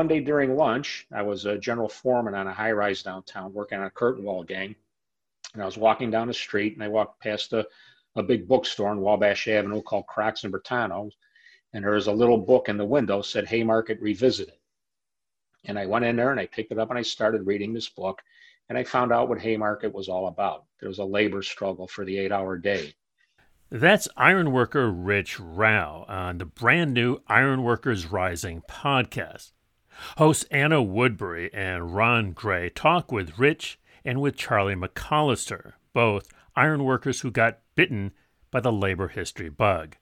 one day during lunch, I was a general foreman on a high rise downtown working on a curtain wall gang. And I was walking down the street and I walked past a, a big bookstore on Wabash Avenue called Kroch's and Brentano. And there was a little book in the window said Haymarket Revisited. And I went in there and I picked it up and I started reading this book. And I found out what Haymarket was all about. There was a labor struggle for the eight hour day. That's ironworker Rich Rao on the brand new Ironworkers Rising podcast. Hosts Anna Woodbury and Ron Gray talk with Rich and with Charlie McAllister, both ironworkers who got bitten by the labor history bug.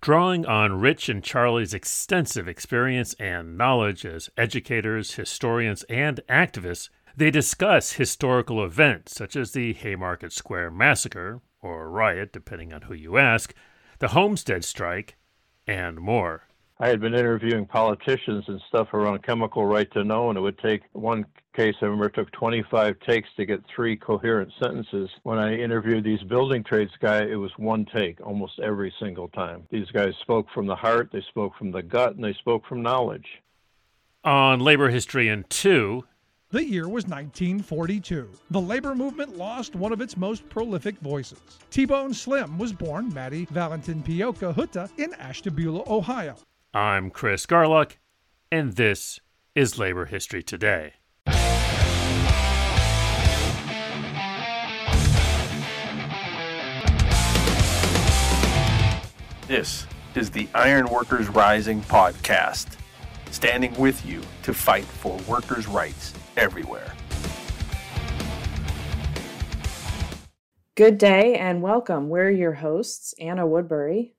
Drawing on Rich and Charlie's extensive experience and knowledge as educators, historians, and activists, they discuss historical events such as the Haymarket Square Massacre, or riot, depending on who you ask, the Homestead Strike, and more. I had been interviewing politicians and stuff around chemical right to know, and it would take one case, I remember it took 25 takes to get three coherent sentences. When I interviewed these building trades guy, it was one take almost every single time. These guys spoke from the heart, they spoke from the gut, and they spoke from knowledge. On Labor History in 2, the year was 1942. The labor movement lost one of its most prolific voices. T-Bone Slim was born Matty Valentinpoika Huhta in Ashtabula, Ohio. I'm Chris Garlock, and this is Labor History Today. This is the Ironworkers Rising podcast, standing with you to fight for workers' rights everywhere. Good day and welcome. We're your hosts, Anna Woodbury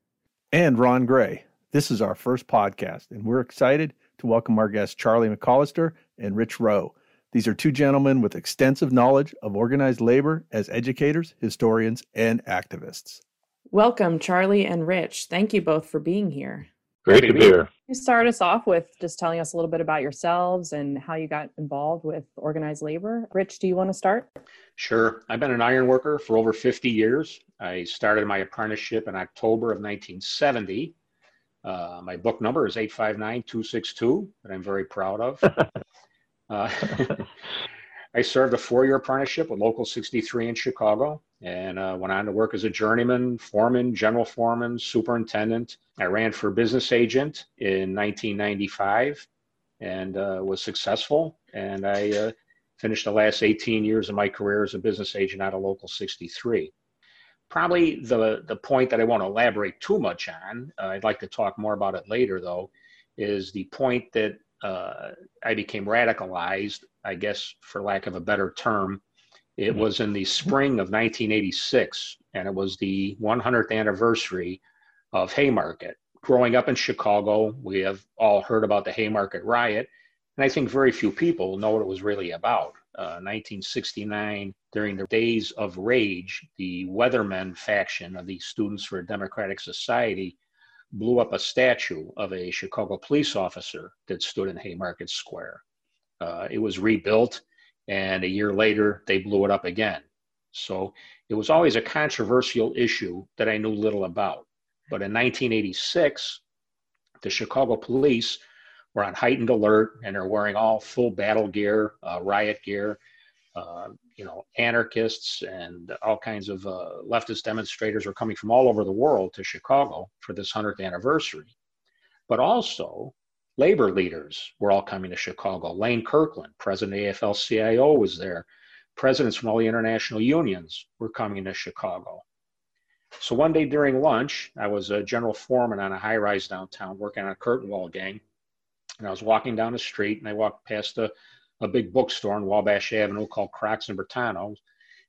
and Ron Gray. This is our first podcast, and we're excited to welcome our guests, Charlie McAllister and Rich Rowe. These are two gentlemen with extensive knowledge of organized labor as educators, historians, and activists. Welcome, Charlie and Rich. Thank you both for being here. Great to be here. You start us off with just telling us a little bit about yourselves and how you got involved with organized labor. Rich, do you want to start? Sure. I've been an iron worker for over 50 years. I started my apprenticeship in October of 1970. Uh, my book number is 859262 that I'm very proud of. uh, I served a four year apprenticeship with Local 63 in Chicago and uh, went on to work as a journeyman, foreman, general foreman, superintendent. I ran for business agent in 1995 and uh, was successful. And I uh, finished the last 18 years of my career as a business agent out of Local 63. Probably the, the point that I won't elaborate too much on, uh, I'd like to talk more about it later though, is the point that uh, I became radicalized, I guess, for lack of a better term. It mm-hmm. was in the spring of 1986, and it was the 100th anniversary of Haymarket. Growing up in Chicago, we have all heard about the Haymarket riot, and I think very few people know what it was really about. Uh, 1969, during the days of rage, the Weathermen faction of the Students for a Democratic Society blew up a statue of a Chicago police officer that stood in Haymarket Square. Uh, it was rebuilt, and a year later, they blew it up again. So it was always a controversial issue that I knew little about. But in 1986, the Chicago police were on heightened alert and are wearing all full battle gear, uh, riot gear. Uh, you know, anarchists and all kinds of uh, leftist demonstrators were coming from all over the world to Chicago for this 100th anniversary. But also, labor leaders were all coming to Chicago. Lane Kirkland, president of AFL CIO, was there. Presidents from all the international unions were coming to Chicago. So one day during lunch, I was a general foreman on a high rise downtown working on a curtain wall gang. And I was walking down the street and I walked past a a big bookstore on Wabash Avenue called Kroch's and Brentano,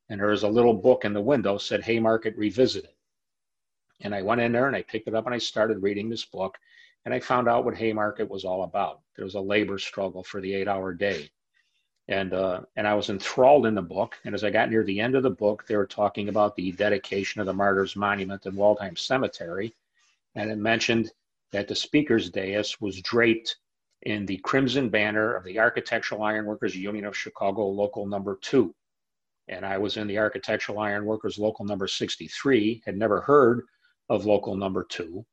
and there was a little book in the window said Haymarket Revisited. And I went in there and I picked it up and I started reading this book, and I found out what Haymarket was all about. There was a labor struggle for the eight-hour day, and uh, and I was enthralled in the book. And as I got near the end of the book, they were talking about the dedication of the Martyrs Monument in Waldheim Cemetery, and it mentioned that the speaker's dais was draped in the crimson banner of the Architectural Ironworkers Union of Chicago, local number two. And I was in the Architectural Ironworkers local number 63, had never heard of local number two.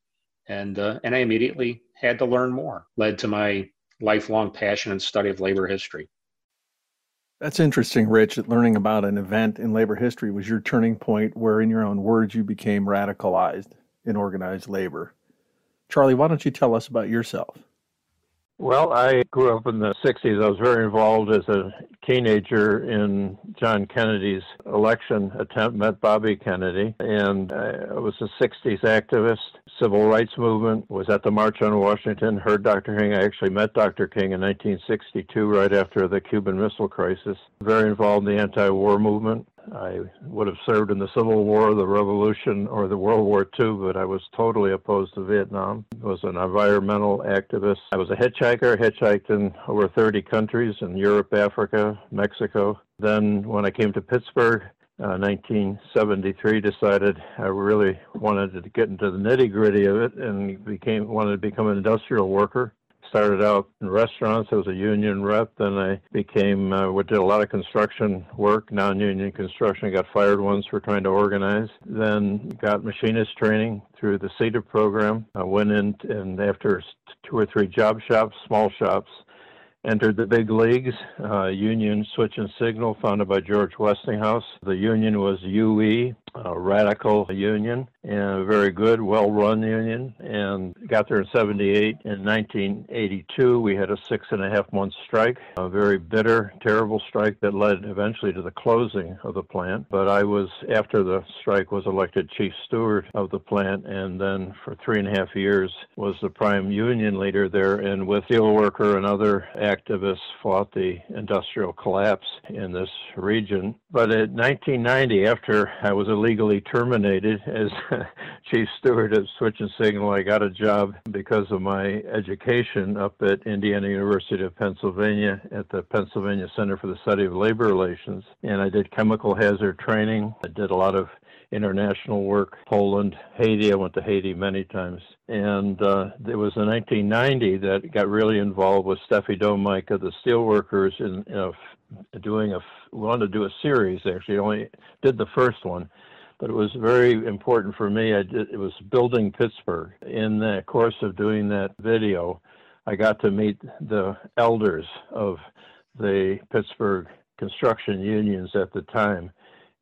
And, uh, and I immediately had to learn more. Led to my lifelong passion and study of labor history. That's interesting, Rich. That learning about an event in labor history was your turning point where, in your own words, you became radicalized in organized labor. Charlie, why don't you tell us about yourself? Well, I grew up in the 60s. I was very involved as a teenager in John Kennedy's election attempt, met Bobby Kennedy, and I was a 60s activist, civil rights movement, was at the March on Washington, heard Dr. King. I actually met Dr. King in 1962, right after the Cuban Missile Crisis. Very involved in the anti war movement. I would have served in the Civil War, the Revolution, or the World War II, but I was totally opposed to Vietnam. I was an environmental activist. I was a hitchhiker, hitchhiked in over 30 countries in Europe, Africa, Mexico. Then when I came to Pittsburgh, uh, 1973 decided I really wanted to get into the nitty gritty of it and became wanted to become an industrial worker started out in restaurants. I was a union rep. Then I became, uh, we did a lot of construction work, non-union construction. I got fired once for trying to organize. Then got machinist training through the CETA program. I went in and after two or three job shops, small shops, entered the big leagues. Uh, union Switch and Signal, founded by George Westinghouse. The union was UE, a radical union, and a very good, well-run union. And got there in '78. In 1982, we had a six and a half month strike, a very bitter, terrible strike that led eventually to the closing of the plant. But I was, after the strike, was elected chief steward of the plant, and then for three and a half years was the prime union leader there. And with steelworker and other activists, fought the industrial collapse in this region. But in 1990, after I was illegally terminated as chief steward at Switch and Signal. I got a job because of my education up at Indiana University of Pennsylvania at the Pennsylvania Center for the Study of Labor Relations. And I did chemical hazard training. I did a lot of international work, Poland, Haiti. I went to Haiti many times. And uh, it was in 1990 that I got really involved with Steffi Domike, the steelworkers, in, in doing a, wanted to do a series actually. only did the first one but it was very important for me. I did, it was building Pittsburgh. In the course of doing that video, I got to meet the elders of the Pittsburgh construction unions at the time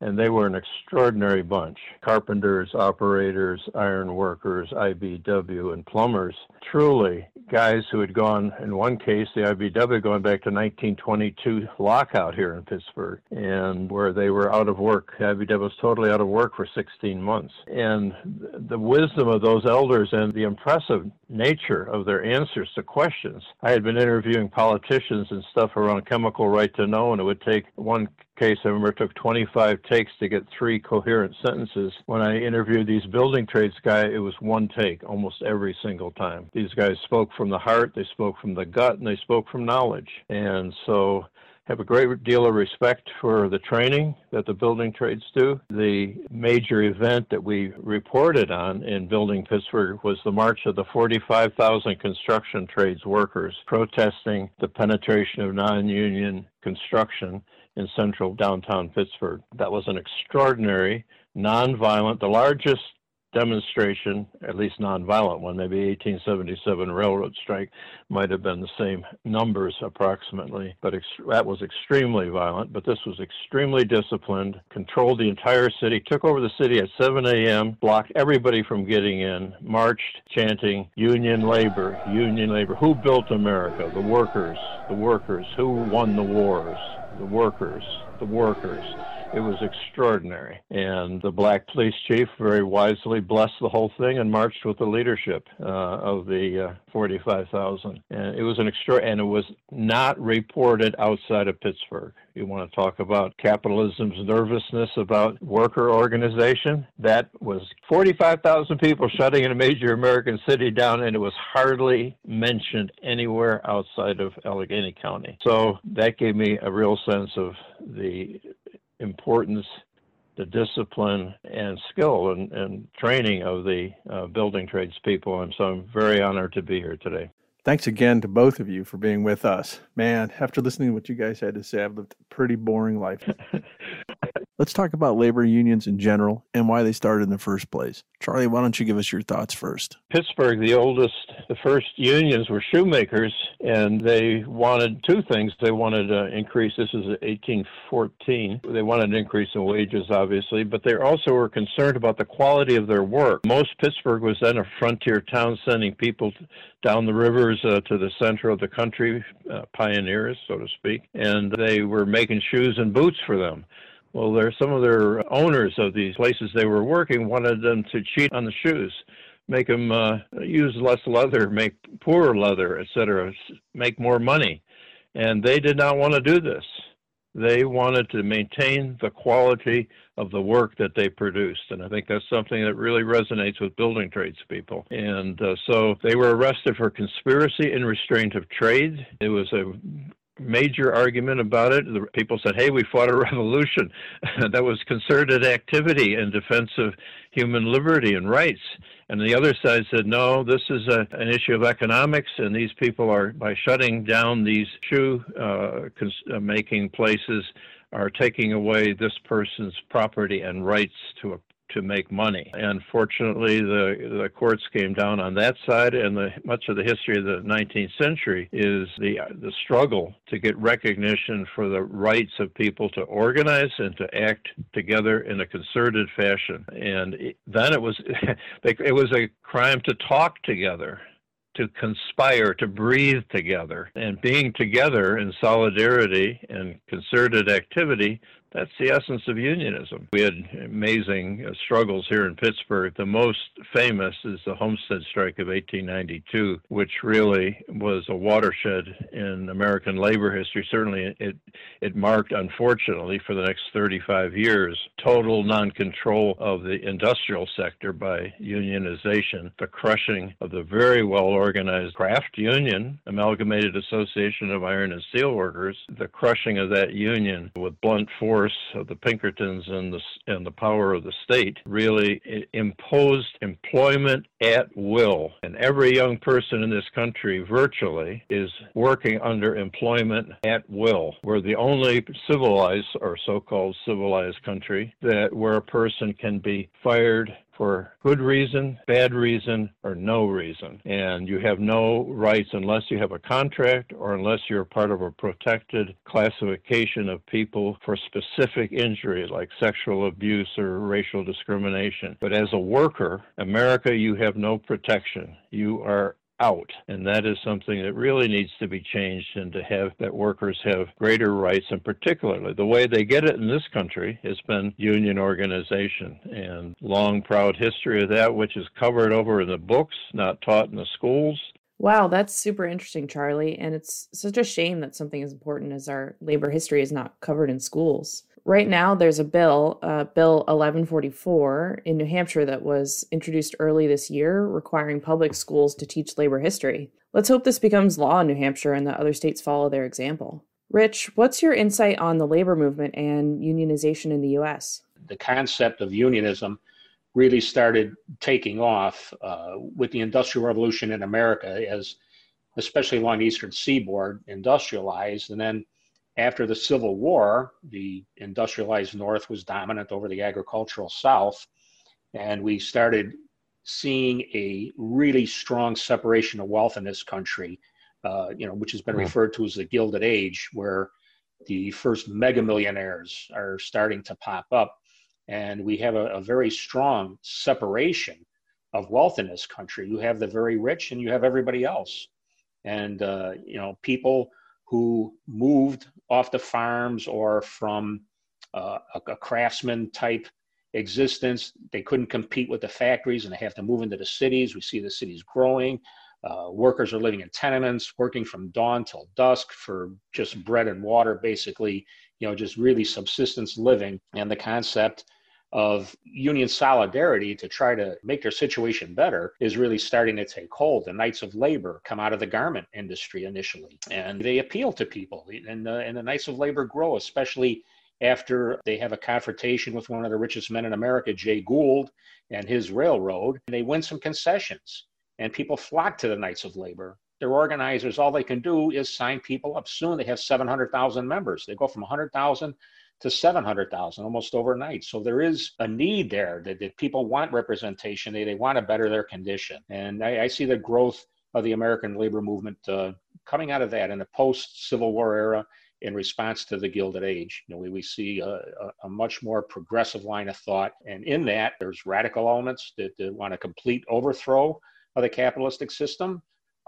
and they were an extraordinary bunch carpenters, operators, iron workers, IBW, and plumbers. Truly, guys who had gone, in one case, the IBW going back to 1922 lockout here in Pittsburgh, and where they were out of work. The IBW was totally out of work for 16 months. And the wisdom of those elders and the impressive nature of their answers to questions. I had been interviewing politicians and stuff around chemical right to know, and it would take one case, I remember it took 25 takes to get three coherent sentences. When I interviewed these building trades guy, it was one take almost every single time. These guys spoke from the heart, they spoke from the gut, and they spoke from knowledge. And so have a great deal of respect for the training that the building trades do. The major event that we reported on in Building Pittsburgh was the march of the 45,000 construction trades workers protesting the penetration of non union construction in central downtown Pittsburgh. That was an extraordinary, nonviolent, the largest demonstration, at least nonviolent one, maybe 1877 railroad strike might have been the same numbers approximately, but ex- that was extremely violent. But this was extremely disciplined, controlled the entire city, took over the city at 7 a.m., blocked everybody from getting in, marched chanting union labor, union labor. Who built America? The workers, the workers. Who won the wars? the workers, the workers. It was extraordinary. And the black police chief very wisely blessed the whole thing and marched with the leadership uh, of the uh, 45,000. And it was an extra, and it was not reported outside of Pittsburgh. You want to talk about capitalism's nervousness about worker organization? That was 45,000 people shutting in a major American city down, and it was hardly mentioned anywhere outside of Allegheny County. So that gave me a real sense of the importance, the discipline and skill and, and training of the uh, building trades people. And so I'm very honored to be here today. Thanks again to both of you for being with us. Man, after listening to what you guys had to say, I've lived a pretty boring life. Let's talk about labor unions in general and why they started in the first place. Charlie, why don't you give us your thoughts first? Pittsburgh, the oldest, the first unions were shoemakers, and they wanted two things. They wanted to increase, this is 1814, they wanted an increase in wages, obviously, but they also were concerned about the quality of their work. Most Pittsburgh was then a frontier town sending people down the rivers uh, to the center of the country, uh, pioneers, so to speak, and they were making shoes and boots for them. Well, there some of their owners of these places they were working wanted them to cheat on the shoes, make them uh, use less leather, make poorer leather, etc., make more money, and they did not want to do this. They wanted to maintain the quality of the work that they produced. And I think that's something that really resonates with building trades people. And uh, so they were arrested for conspiracy and restraint of trade. It was a major argument about it. The people said, "Hey, we fought a revolution that was concerted activity in defense of human liberty and rights." And the other side said, "No, this is a, an issue of economics, and these people are by shutting down these shoe uh, cons- uh, making places." Are taking away this person's property and rights to a to make money. And fortunately, the the courts came down on that side, and the, much of the history of the 19th century is the the struggle to get recognition for the rights of people to organize and to act together in a concerted fashion. And then it was it was a crime to talk together to conspire, to breathe together. And being together in solidarity and concerted activity that's the essence of unionism. We had amazing uh, struggles here in Pittsburgh. The most famous is the Homestead Strike of 1892, which really was a watershed in American labor history. Certainly, it it marked, unfortunately, for the next 35 years, total non-control of the industrial sector by unionization, the crushing of the very well-organized craft union, Amalgamated Association of Iron and Steel Workers, the crushing of that union with blunt force force of the Pinkertons and the and the power of the state really imposed employment at will, and every young person in this country virtually is working under employment at will. We're the only civilized or so-called civilized country that where a person can be fired for good reason, bad reason, or no reason. And you have no rights unless you have a contract or unless you're part of a protected classification of people for specific injury like sexual abuse or racial discrimination. But as a worker, America, you have no protection. You are out. And that is something that really needs to be changed and to have that workers have greater rights. And particularly, the way they get it in this country has been union organization and long, proud history of that, which is covered over in the books, not taught in the schools. Wow, that's super interesting, Charlie. And it's such a shame that something as important as our labor history is not covered in schools right now there's a bill, uh, Bill 1144 in New Hampshire that was introduced early this year requiring public schools to teach labor history. Let's hope this becomes law in New Hampshire and that other states follow their example. Rich, what's your insight on the labor movement and unionization in the US? The concept of unionism really started taking off uh, with the Industrial Revolution in America as especially along the eastern seaboard industrialized and then after the Civil War, the industrialized North was dominant over the agricultural South, and we started seeing a really strong separation of wealth in this country, uh, you know, which has been mm-hmm. referred to as the Gilded Age, where the first mega millionaires are starting to pop up, and we have a, a very strong separation of wealth in this country. You have the very rich, and you have everybody else, and uh, you know, people who moved off the farms or from uh, a, a, craftsman type existence. They couldn't compete with the factories and they have to move into the cities. We see the cities growing. Uh, workers are living in tenements, working from dawn till dusk for just bread and water, basically, you know, just really subsistence living. And the concept of union solidarity to try to make their situation better is really starting to take hold. The Knights of Labor come out of the garment industry initially, and they appeal to people. And, uh, and the Knights of Labor grow, especially after they have a confrontation with one of the richest men in America, Jay Gould, and his railroad. They win some concessions, and people flock to the Knights of Labor. Their organizers, all they can do is sign people up. Soon they have 700,000 members. They go from 100,000 to 700,000 almost overnight. So there is a need there that, that people want representation. They, they want to better their condition. And I, I see the growth of the American labor movement uh, coming out of that in the post Civil War era in response to the Gilded Age. You know, we, we see a, a, a, much more progressive line of thought. And in that, there's radical elements that, that want a complete overthrow of the capitalistic system.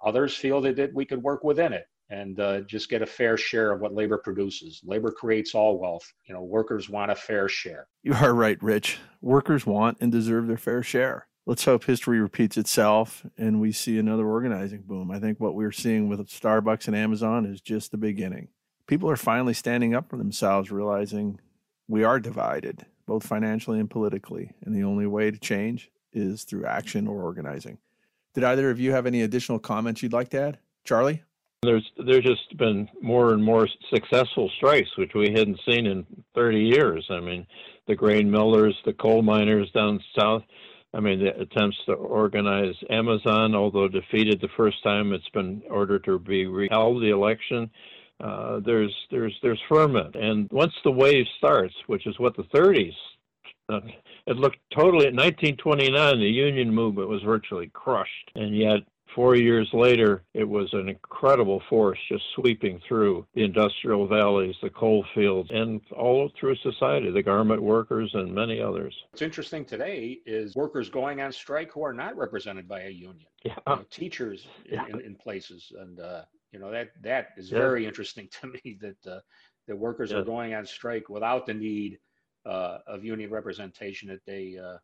Others feel that, that we could work within it and uh, just get a fair share of what labor produces. Labor creates all wealth. You know, workers want a fair share. You are right, Rich. Workers want and deserve their fair share. Let's hope history repeats itself and we see another organizing boom. I think what we're seeing with Starbucks and Amazon is just the beginning. People are finally standing up for themselves, realizing we are divided, both financially and politically, and the only way to change is through action or organizing. Did either of you have any additional comments you'd like to add? Charlie? There's there's just been more and more successful strikes, which we hadn't seen in 30 years. I mean, the grain millers, the coal miners down south. I mean, the attempts to organize Amazon, although defeated the first time, it's been ordered to be reheld the election. Uh, there's there's there's ferment, and once the wave starts, which is what the 30s uh, it looked totally, in 1929, the union movement was virtually crushed. And yet, four years later, it was an incredible force just sweeping through the industrial valleys, the coal fields, and all through society, the garment workers and many others. What's interesting today is workers going on strike who are not represented by a union. Yeah. You know, teachers yeah. in, in, places. And, uh, you know, that, that is yeah. very interesting to me that, uh, that workers yeah. are going on strike without the need uh, of union representation that they uh,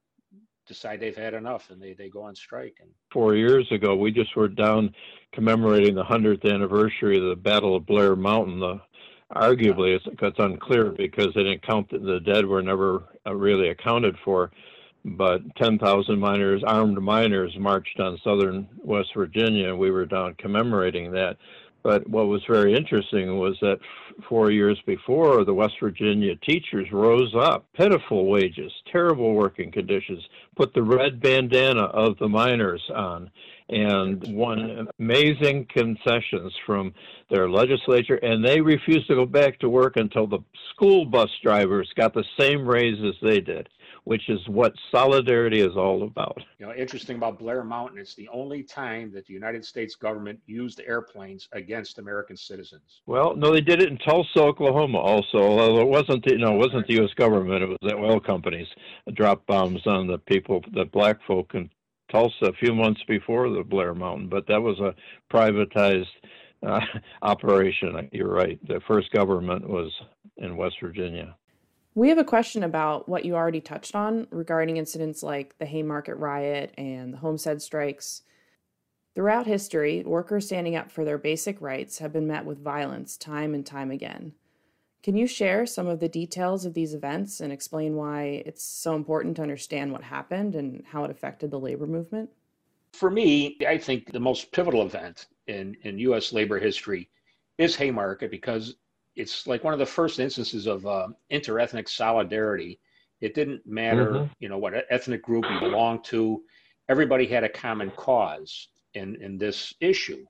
decide they've had enough and they, they go on strike. And four years ago, we just were down commemorating the hundredth anniversary of the Battle of Blair Mountain. The arguably it's, it's unclear because they didn't count the, the dead were never uh, really accounted for. But 10,000 miners, armed miners, marched on southern West Virginia, and we were down commemorating that. But what was very interesting was that four years before, the West Virginia teachers rose up, pitiful wages, terrible working conditions, put the red bandana of the miners on, and won amazing concessions from their legislature. And they refused to go back to work until the school bus drivers got the same raise as they did which is what solidarity is all about. You know, interesting about Blair Mountain, it's the only time that the United States government used airplanes against American citizens. Well, no, they did it in Tulsa, Oklahoma, also. Although it wasn't, you know, it wasn't the U.S. government; it was the oil companies dropped bombs on the people, the black folk in Tulsa, a few months before the Blair Mountain. But that was a privatized uh, operation. You're right. The first government was in West Virginia. We have a question about what you already touched on regarding incidents like the Haymarket riot and the homestead strikes. Throughout history, workers standing up for their basic rights have been met with violence time and time again. Can you share some of the details of these events and explain why it's so important to understand what happened and how it affected the labor movement? For me, I think the most pivotal event in, in U.S. labor history is Haymarket because it's like one of the first instances of uh, interethnic solidarity. It didn't matter, mm-hmm. you know, what ethnic group you belonged to. Everybody had a common cause in in this issue,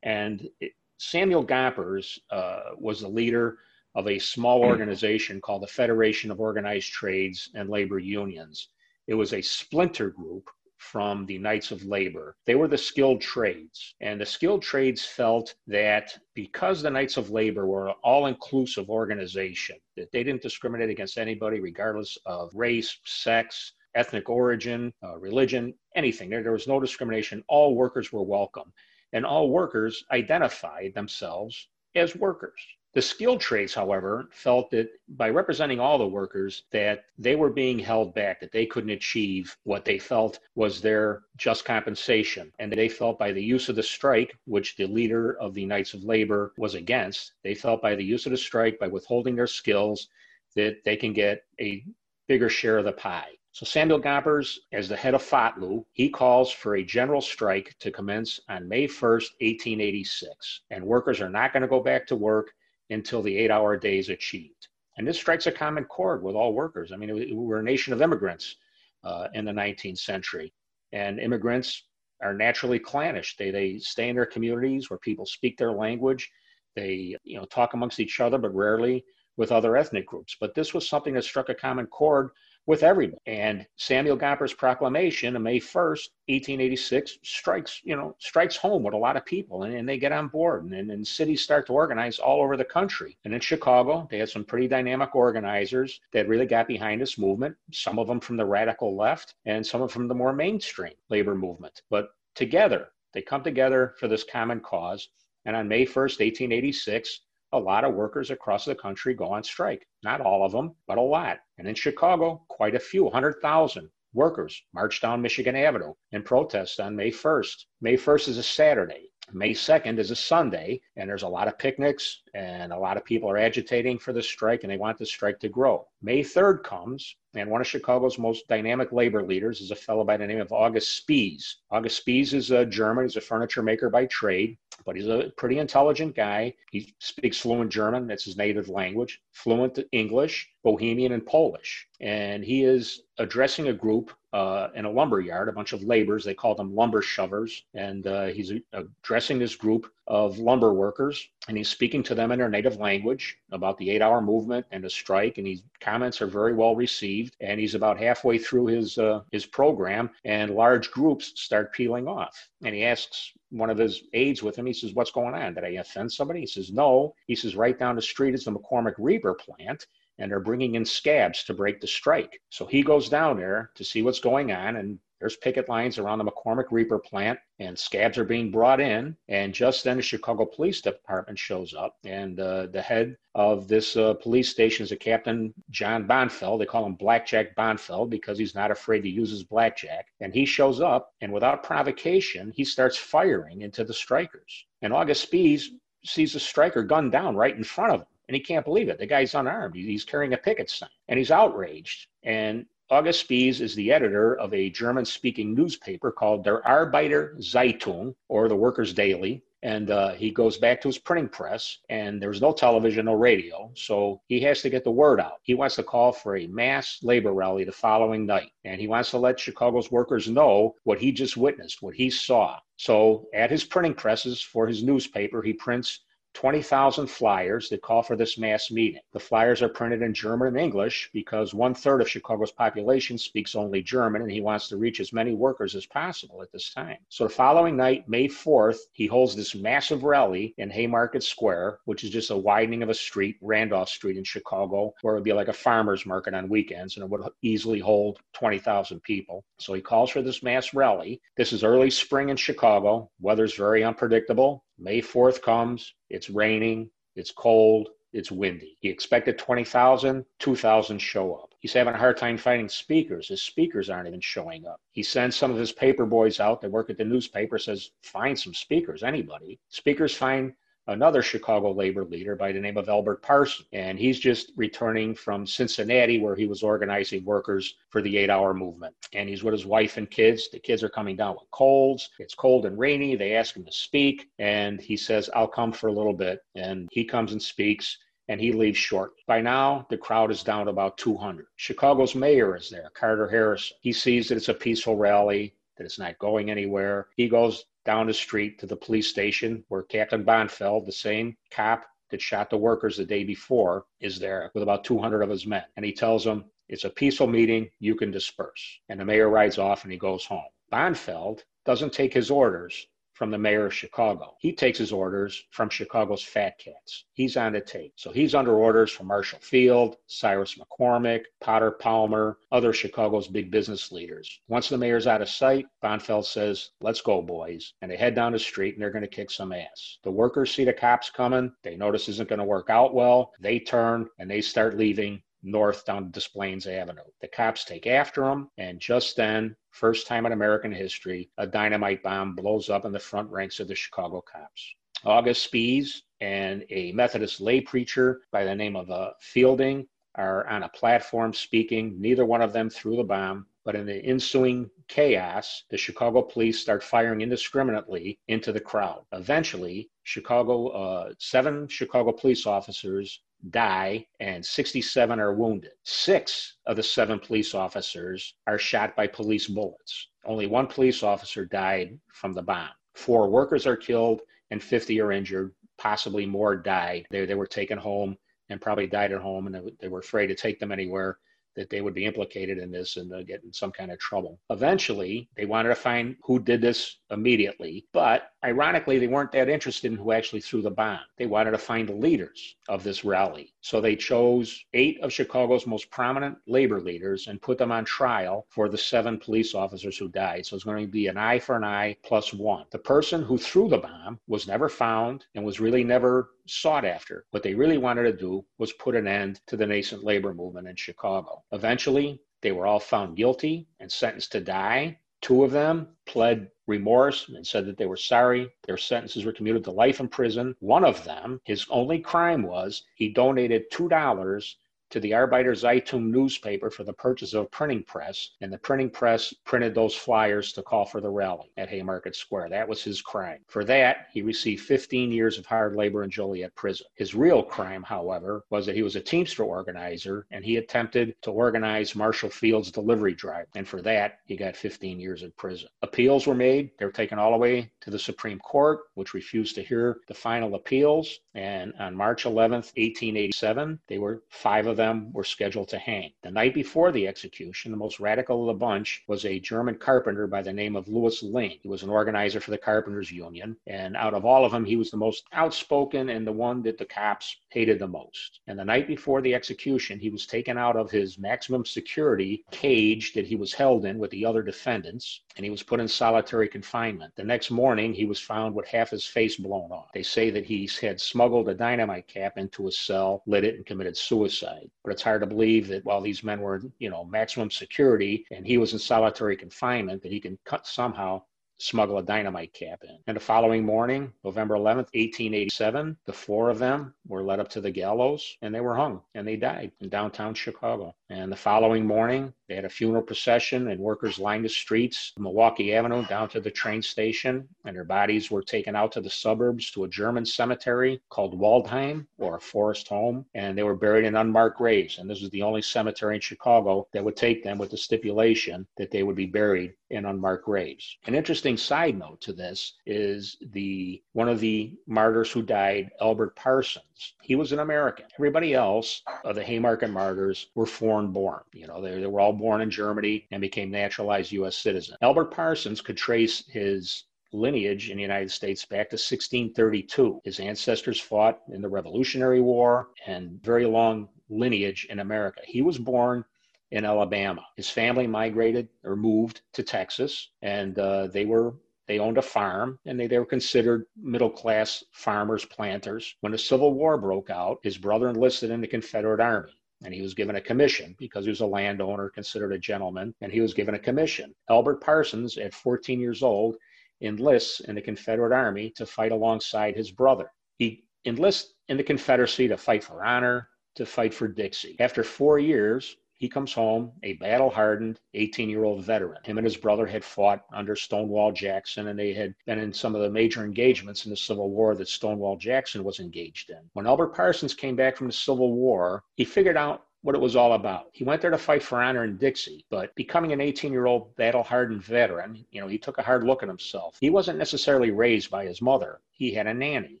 and it, Samuel Gompers uh, was the leader of a small organization called the Federation of Organized Trades and Labor Unions. It was a splinter group from the Knights of Labor. They were the skilled trades. And the skilled trades felt that because the Knights of Labor were an all inclusive organization, that they didn't discriminate against anybody regardless of race, sex, ethnic origin, uh, religion, anything. There, there was no discrimination. All workers were welcome. And all workers identified themselves as workers. The skilled trades, however, felt that by representing all the workers, that they were being held back, that they couldn't achieve what they felt was their just compensation. And they felt by the use of the strike, which the leader of the Knights of Labor was against, they felt by the use of the strike, by withholding their skills, that they can get a bigger share of the pie. So Samuel Gompers, as the head of FOTLU, he calls for a general strike to commence on May 1st, 1886. And workers are not going to go back to work until the eight hour day is achieved. And this strikes a common chord with all workers. I mean, we're a nation of immigrants uh, in the 19th century, and immigrants are naturally clannish. They, they stay in their communities where people speak their language. They you know talk amongst each other, but rarely with other ethnic groups. But this was something that struck a common chord with everybody. And Samuel Gomper's proclamation on May 1st, 1886, strikes, you know, strikes home with a lot of people and, and they get on board and, and cities start to organize all over the country. And in Chicago, they had some pretty dynamic organizers that really got behind this movement, some of them from the radical left and some of them from the more mainstream labor movement. But together, they come together for this common cause. And on May 1st, 1886, a lot of workers across the country go on strike. Not all of them, but a lot. And in Chicago, quite a few, 100,000 workers marched down Michigan Avenue in protest on May 1st. May 1st is a Saturday. May 2nd is a Sunday, and there's a lot of picnics, and a lot of people are agitating for the strike, and they want the strike to grow. May 3rd comes, and one of Chicago's most dynamic labor leaders is a fellow by the name of August Spies. August Spies is a German, he's a furniture maker by trade, but he's a pretty intelligent guy. He speaks fluent German, that's his native language, fluent English, Bohemian, and Polish. And he is addressing a group uh, in a lumber yard, a bunch of laborers. They call them lumber shovers. And uh, he's addressing this group of lumber workers and he's speaking to them in their native language about the eight hour movement and the strike and his comments are very well received and he's about halfway through his uh, his program and large groups start peeling off and he asks one of his aides with him. He says what's going on? Did i offend somebody? He says no. He says right down the street is the mccormick reaper plant and they're bringing in scabs to break the strike. So he goes down there to see what's going on, and there's picket lines around the McCormick Reaper plant, and scabs are being brought in. And just then, the Chicago Police Department shows up, and uh, the head of this uh, police station is a Captain John Bonfield. They call him Blackjack Bonfield because he's not afraid to use his blackjack. And he shows up, and without provocation, he starts firing into the strikers. And August Spies sees a striker gunned down right in front of him and he can't believe it. The guy's unarmed. He's carrying a picket sign, and he's outraged. And August Spies is the editor of a German speaking newspaper called Der Arbeiter Zeitung, or the Workers' Daily. And uh, he goes back to his printing press, and there's no television, no radio. So he has to get the word out. He wants to call for a mass labor rally the following night. And he wants to let Chicago's workers know what he just witnessed, what he saw. So at his printing presses for his newspaper, he prints 20,000 flyers that call for this mass meeting. The flyers are printed in German and English because one third of Chicago's population speaks only German and he wants to reach as many workers as possible at this time. So the following night, May 4th, he holds this massive rally in Haymarket Square, which is just a widening of a street, Randolph Street in Chicago, where it would be like a farmer's market on weekends and it would easily hold 20,000 people. So he calls for this mass rally. This is early spring in Chicago. Weather's very unpredictable. May 4th comes, it's raining, it's cold, it's windy. He expected 20,000, 2,000 show up. He's having a hard time finding speakers. His speakers aren't even showing up. He sends some of his paper boys out that work at the newspaper, says, find some speakers, anybody. Speakers find another Chicago labor leader by the name of Albert Parson. And he's just returning from Cincinnati, where he was organizing workers for the eight hour movement. And he's with his wife and kids. The kids are coming down with colds. It's cold and rainy. They ask him to speak. And he says, I'll come for a little bit. And he comes and speaks and he leaves short. By now, the crowd is down to about 200. Chicago's mayor is there, Carter Harrison. He sees that it's a peaceful rally, that it's not going anywhere. He goes down the street to the police station where Captain Bonfield, the same cop that shot the workers the day before, is there with about 200 of his men. And he tells them, It's a peaceful meeting, you can disperse. And the mayor rides off and he goes home. Bonfield doesn't take his orders from the mayor of Chicago. He takes his orders from Chicago's fat cats. He's on the tape. So he's under orders from Marshall Field, Cyrus McCormick, Potter Palmer, other Chicago's big business leaders. Once the mayor's out of sight, Bonfield says, Let's go, boys. And they head down the street and they're going to kick some ass. The workers see the cops coming. They notice isn't going to work out well. They turn and they start leaving north down Des Plaines Avenue. The cops take after them, and just then, first time in American history, a dynamite bomb blows up in the front ranks of the Chicago cops. August Spies and a Methodist lay preacher by the name of uh, Fielden are on a platform speaking. Neither one of them threw the bomb. But in the ensuing chaos, the Chicago police start firing indiscriminately into the crowd. Eventually, Chicago, uh, seven Chicago police officers die and 67 are wounded. Six of the seven police officers are shot by police bullets. Only one police officer died from the bomb. Four workers are killed and 50 are injured. Possibly more died. They, they were taken home and probably died at home, and they were afraid to take them anywhere that they would be implicated in this and uh, get in some kind of trouble. Eventually, they wanted to find who did this immediately, but ironically, they weren't that interested in who actually threw the bomb. They wanted to find the leaders of this rally. So they chose eight of Chicago's most prominent labor leaders and put them on trial for the seven police officers who died. So it's going to be an eye for an eye plus one. The person who threw the bomb was never found and was really never sought after. What they really wanted to do was put an end to the nascent labor movement in Chicago. Eventually, they were all found guilty and sentenced to die. Two of them pled remorse and said that they were sorry. Their sentences were commuted to life in prison. One of them, his only crime was he donated $2 to the Arbeiter Zeitung newspaper for the purchase of a printing press, and the printing press printed those flyers to call for the rally at Haymarket Square. That was his crime. For that, he received 15 years of hard labor in Joliet prison. His real crime, however, was that he was a Teamster organizer and he attempted to organize Marshall Field's delivery drive, and for that, he got 15 years in prison. Appeals were made. They were taken all the way to the Supreme Court, which refused to hear the final appeals. And on March 11th, 1887, they were five of them them were scheduled to hang. The night before the execution, the most radical of the bunch was a German carpenter by the name of Louis Lingg. He was an organizer for the Carpenters Union, and out of all of them, he was the most outspoken and the one that the cops hated the most. And the night before the execution, he was taken out of his maximum security cage that he was held in with the other defendants, and he was put in solitary confinement. The next morning, he was found with half his face blown off. They say that he had smuggled a dynamite cap into a cell, lit it, and committed suicide. But it's hard to believe that while these men were, you know, maximum security and he was in solitary confinement, that he can cut somehow smuggle a dynamite cap in. And the following morning, November 11th, 1887, the four of them were led up to the gallows and they were hung and they died in downtown Chicago. And the following morning, they had a funeral procession and workers lined the streets, Milwaukee Avenue down to the train station, and their bodies were taken out to the suburbs to a German cemetery called Waldheim or a forest home, and they were buried in unmarked graves. And this was the only cemetery in Chicago that would take them with the stipulation that they would be buried in unmarked graves. An interesting side note to this is the one of the martyrs who died, Albert Parsons. He was an American. Everybody else of the Haymarket martyrs were foreign born. You know, they, they were all born in Germany and became naturalized U.S. citizens. Albert Parsons could trace his lineage in the United States back to 1632. His ancestors fought in the Revolutionary War and very long lineage in America. He was born in Alabama. His family migrated or moved to Texas, and uh, they were they owned a farm and they, they were considered middle class farmers, planters. When the Civil War broke out, his brother enlisted in the Confederate Army and he was given a commission because he was a landowner, considered a gentleman, and he was given a commission. Albert Parsons, at 14 years old, enlists in the Confederate Army to fight alongside his brother. He enlists in the Confederacy to fight for honor, to fight for Dixie. After four years, he comes home a battle hardened 18 year old veteran. Him and his brother had fought under Stonewall Jackson and they had been in some of the major engagements in the Civil War that Stonewall Jackson was engaged in. When Albert Parsons came back from the Civil War, he figured out what it was all about. He went there to fight for honor in Dixie, but becoming an 18 year old battle hardened veteran, you know, he took a hard look at himself. He wasn't necessarily raised by his mother, he had a nanny.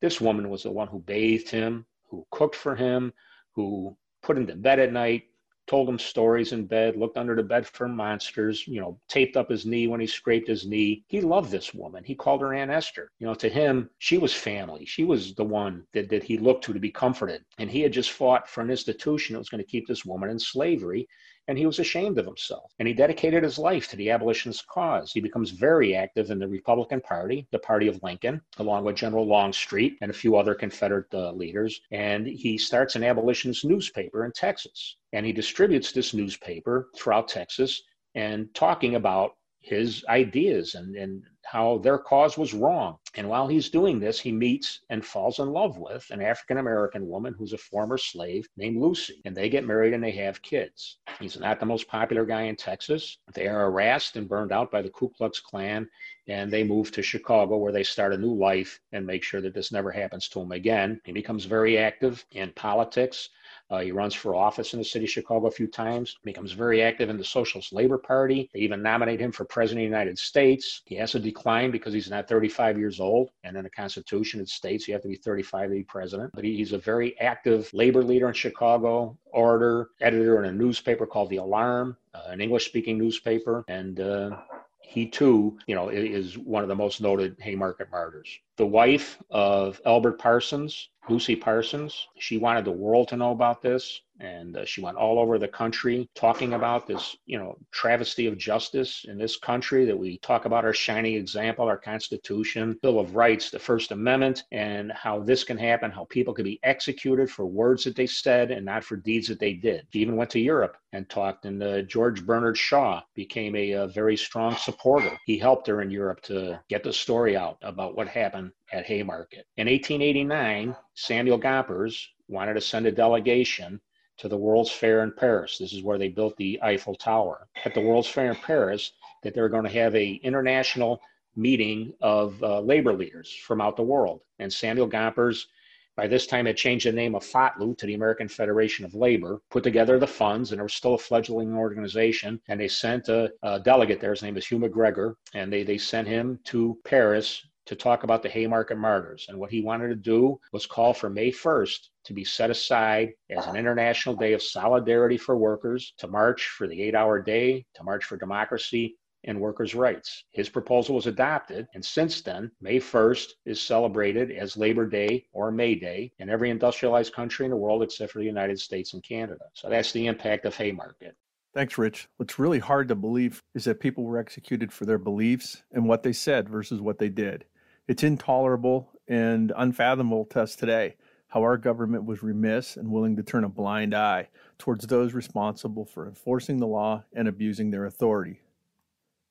This woman was the one who bathed him, who cooked for him, who put him to bed at night, told him stories in bed, looked under the bed for monsters, you know, taped up his knee when he scraped his knee. He loved this woman. He called her Aunt Esther. You know, to him, she was family. She was the one that, that he looked to to be comforted. And he had just fought for an institution that was going to keep this woman in slavery and he was ashamed of himself. And he dedicated his life to the abolitionist cause. He becomes very active in the Republican Party, the party of Lincoln, along with General Longstreet and a few other Confederate uh, leaders. And he starts an abolitionist newspaper in Texas. And he distributes this newspaper throughout Texas and talking about his ideas and, and how their cause was wrong. And while he's doing this, he meets and falls in love with an African American woman who's a former slave named Lucy. And they get married and they have kids. He's not the most popular guy in Texas. They are harassed and burned out by the Ku Klux Klan. And they move to Chicago where they start a new life and make sure that this never happens to him again. He becomes very active in politics. Uh, he runs for office in the city of Chicago a few times, becomes very active in the Socialist Labor Party. They even nominate him for president of the United States. He has a decline because he's not 35 years old. And in the Constitution, it states you have to be 35 to be president. But he, he's a very active labor leader in Chicago, orator, editor in a newspaper called The Alarm, uh, an English speaking newspaper. And uh, he too, you know, is one of the most noted Haymarket martyrs. The wife of Albert Parsons, Lucy Parsons, she wanted the world to know about this and uh, she went all over the country talking about this you know travesty of justice in this country that we talk about our shining example our constitution bill of rights the first amendment and how this can happen how people can be executed for words that they said and not for deeds that they did. She even went to europe and talked and uh, george bernard shaw became a, a very strong supporter. He helped her in europe to get the story out about what happened at haymarket in 1889 samuel gompers wanted to send a delegation to the World's Fair in Paris. This is where they built the Eiffel Tower. At the World's Fair in Paris, that they were going to have a international meeting of uh, labor leaders from out the world. And Samuel Gompers, by this time, had changed the name of FOTLU to the American Federation of Labor, put together the funds, and it was still a fledgling organization. And they sent a, a delegate there. His name is Hugh McGregor, and they they sent him to Paris to talk about the Haymarket Martyrs. And what he wanted to do was call for May 1st to be set aside as an uh-huh. international day of solidarity for workers, to march for the eight hour day, to march for democracy and workers' rights. His proposal was adopted, and since then, May 1st is celebrated as Labor Day or May Day in every industrialized country in the world except for the United States and Canada. So that's the impact of Haymarket. Thanks, Rich. What's really hard to believe is that people were executed for their beliefs and what they said versus what they did. It's intolerable and unfathomable to us today how our government was remiss and willing to turn a blind eye towards those responsible for enforcing the law and abusing their authority.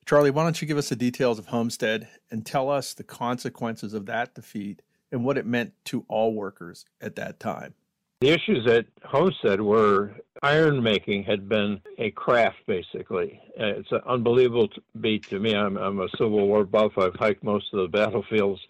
Charlie, why don't you give us the details of Homestead and tell us the consequences of that defeat and what it meant to all workers at that time? The issues at Homestead were iron making had been a craft, basically. It's an unbelievable beat to me. I'm, I'm a Civil War buff. I've hiked most of the battlefields.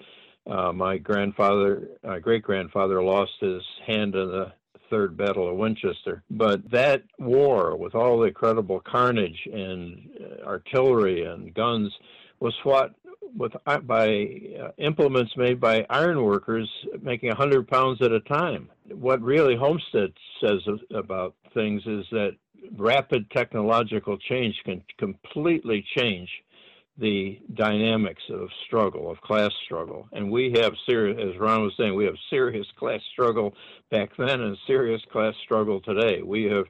Uh, my grandfather, uh, great grandfather, lost his hand in the Third Battle of Winchester. But that war, with all the incredible carnage and uh, artillery and guns, was fought with uh, by uh, implements made by ironworkers making 100 pounds at a time. What really Homestead says about things is that rapid technological change can completely change the dynamics of struggle, of class struggle. And we have serious, as Ron was saying, we have serious class struggle back then and serious class struggle today. We have,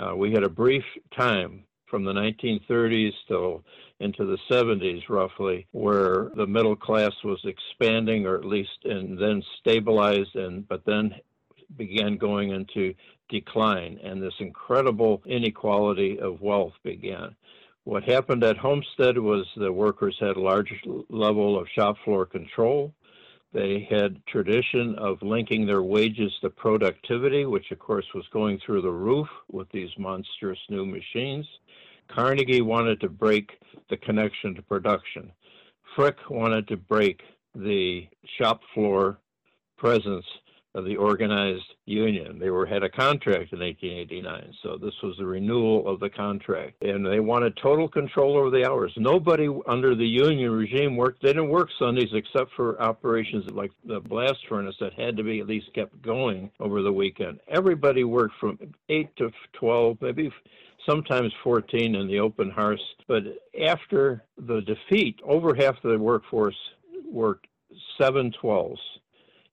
uh, we had a brief time from the 1930s till into the 70s roughly where the middle class was expanding or at least and then stabilized and but then began going into decline. And this incredible inequality of wealth began. What happened at homestead was the workers had a large level of shop floor control they had tradition of linking their wages to productivity which of course was going through the roof with these monstrous new machines Carnegie wanted to break the connection to production. Frick wanted to break the shop floor presence of the organized union. They were had a contract in 1889, so this was the renewal of the contract, and they wanted total control over the hours. Nobody under the union regime worked. They didn't work Sundays except for operations like the blast furnace that had to be at least kept going over the weekend. Everybody worked from eight to 12, maybe sometimes 14 in the open hearth. But after the defeat, over half the workforce worked 712s.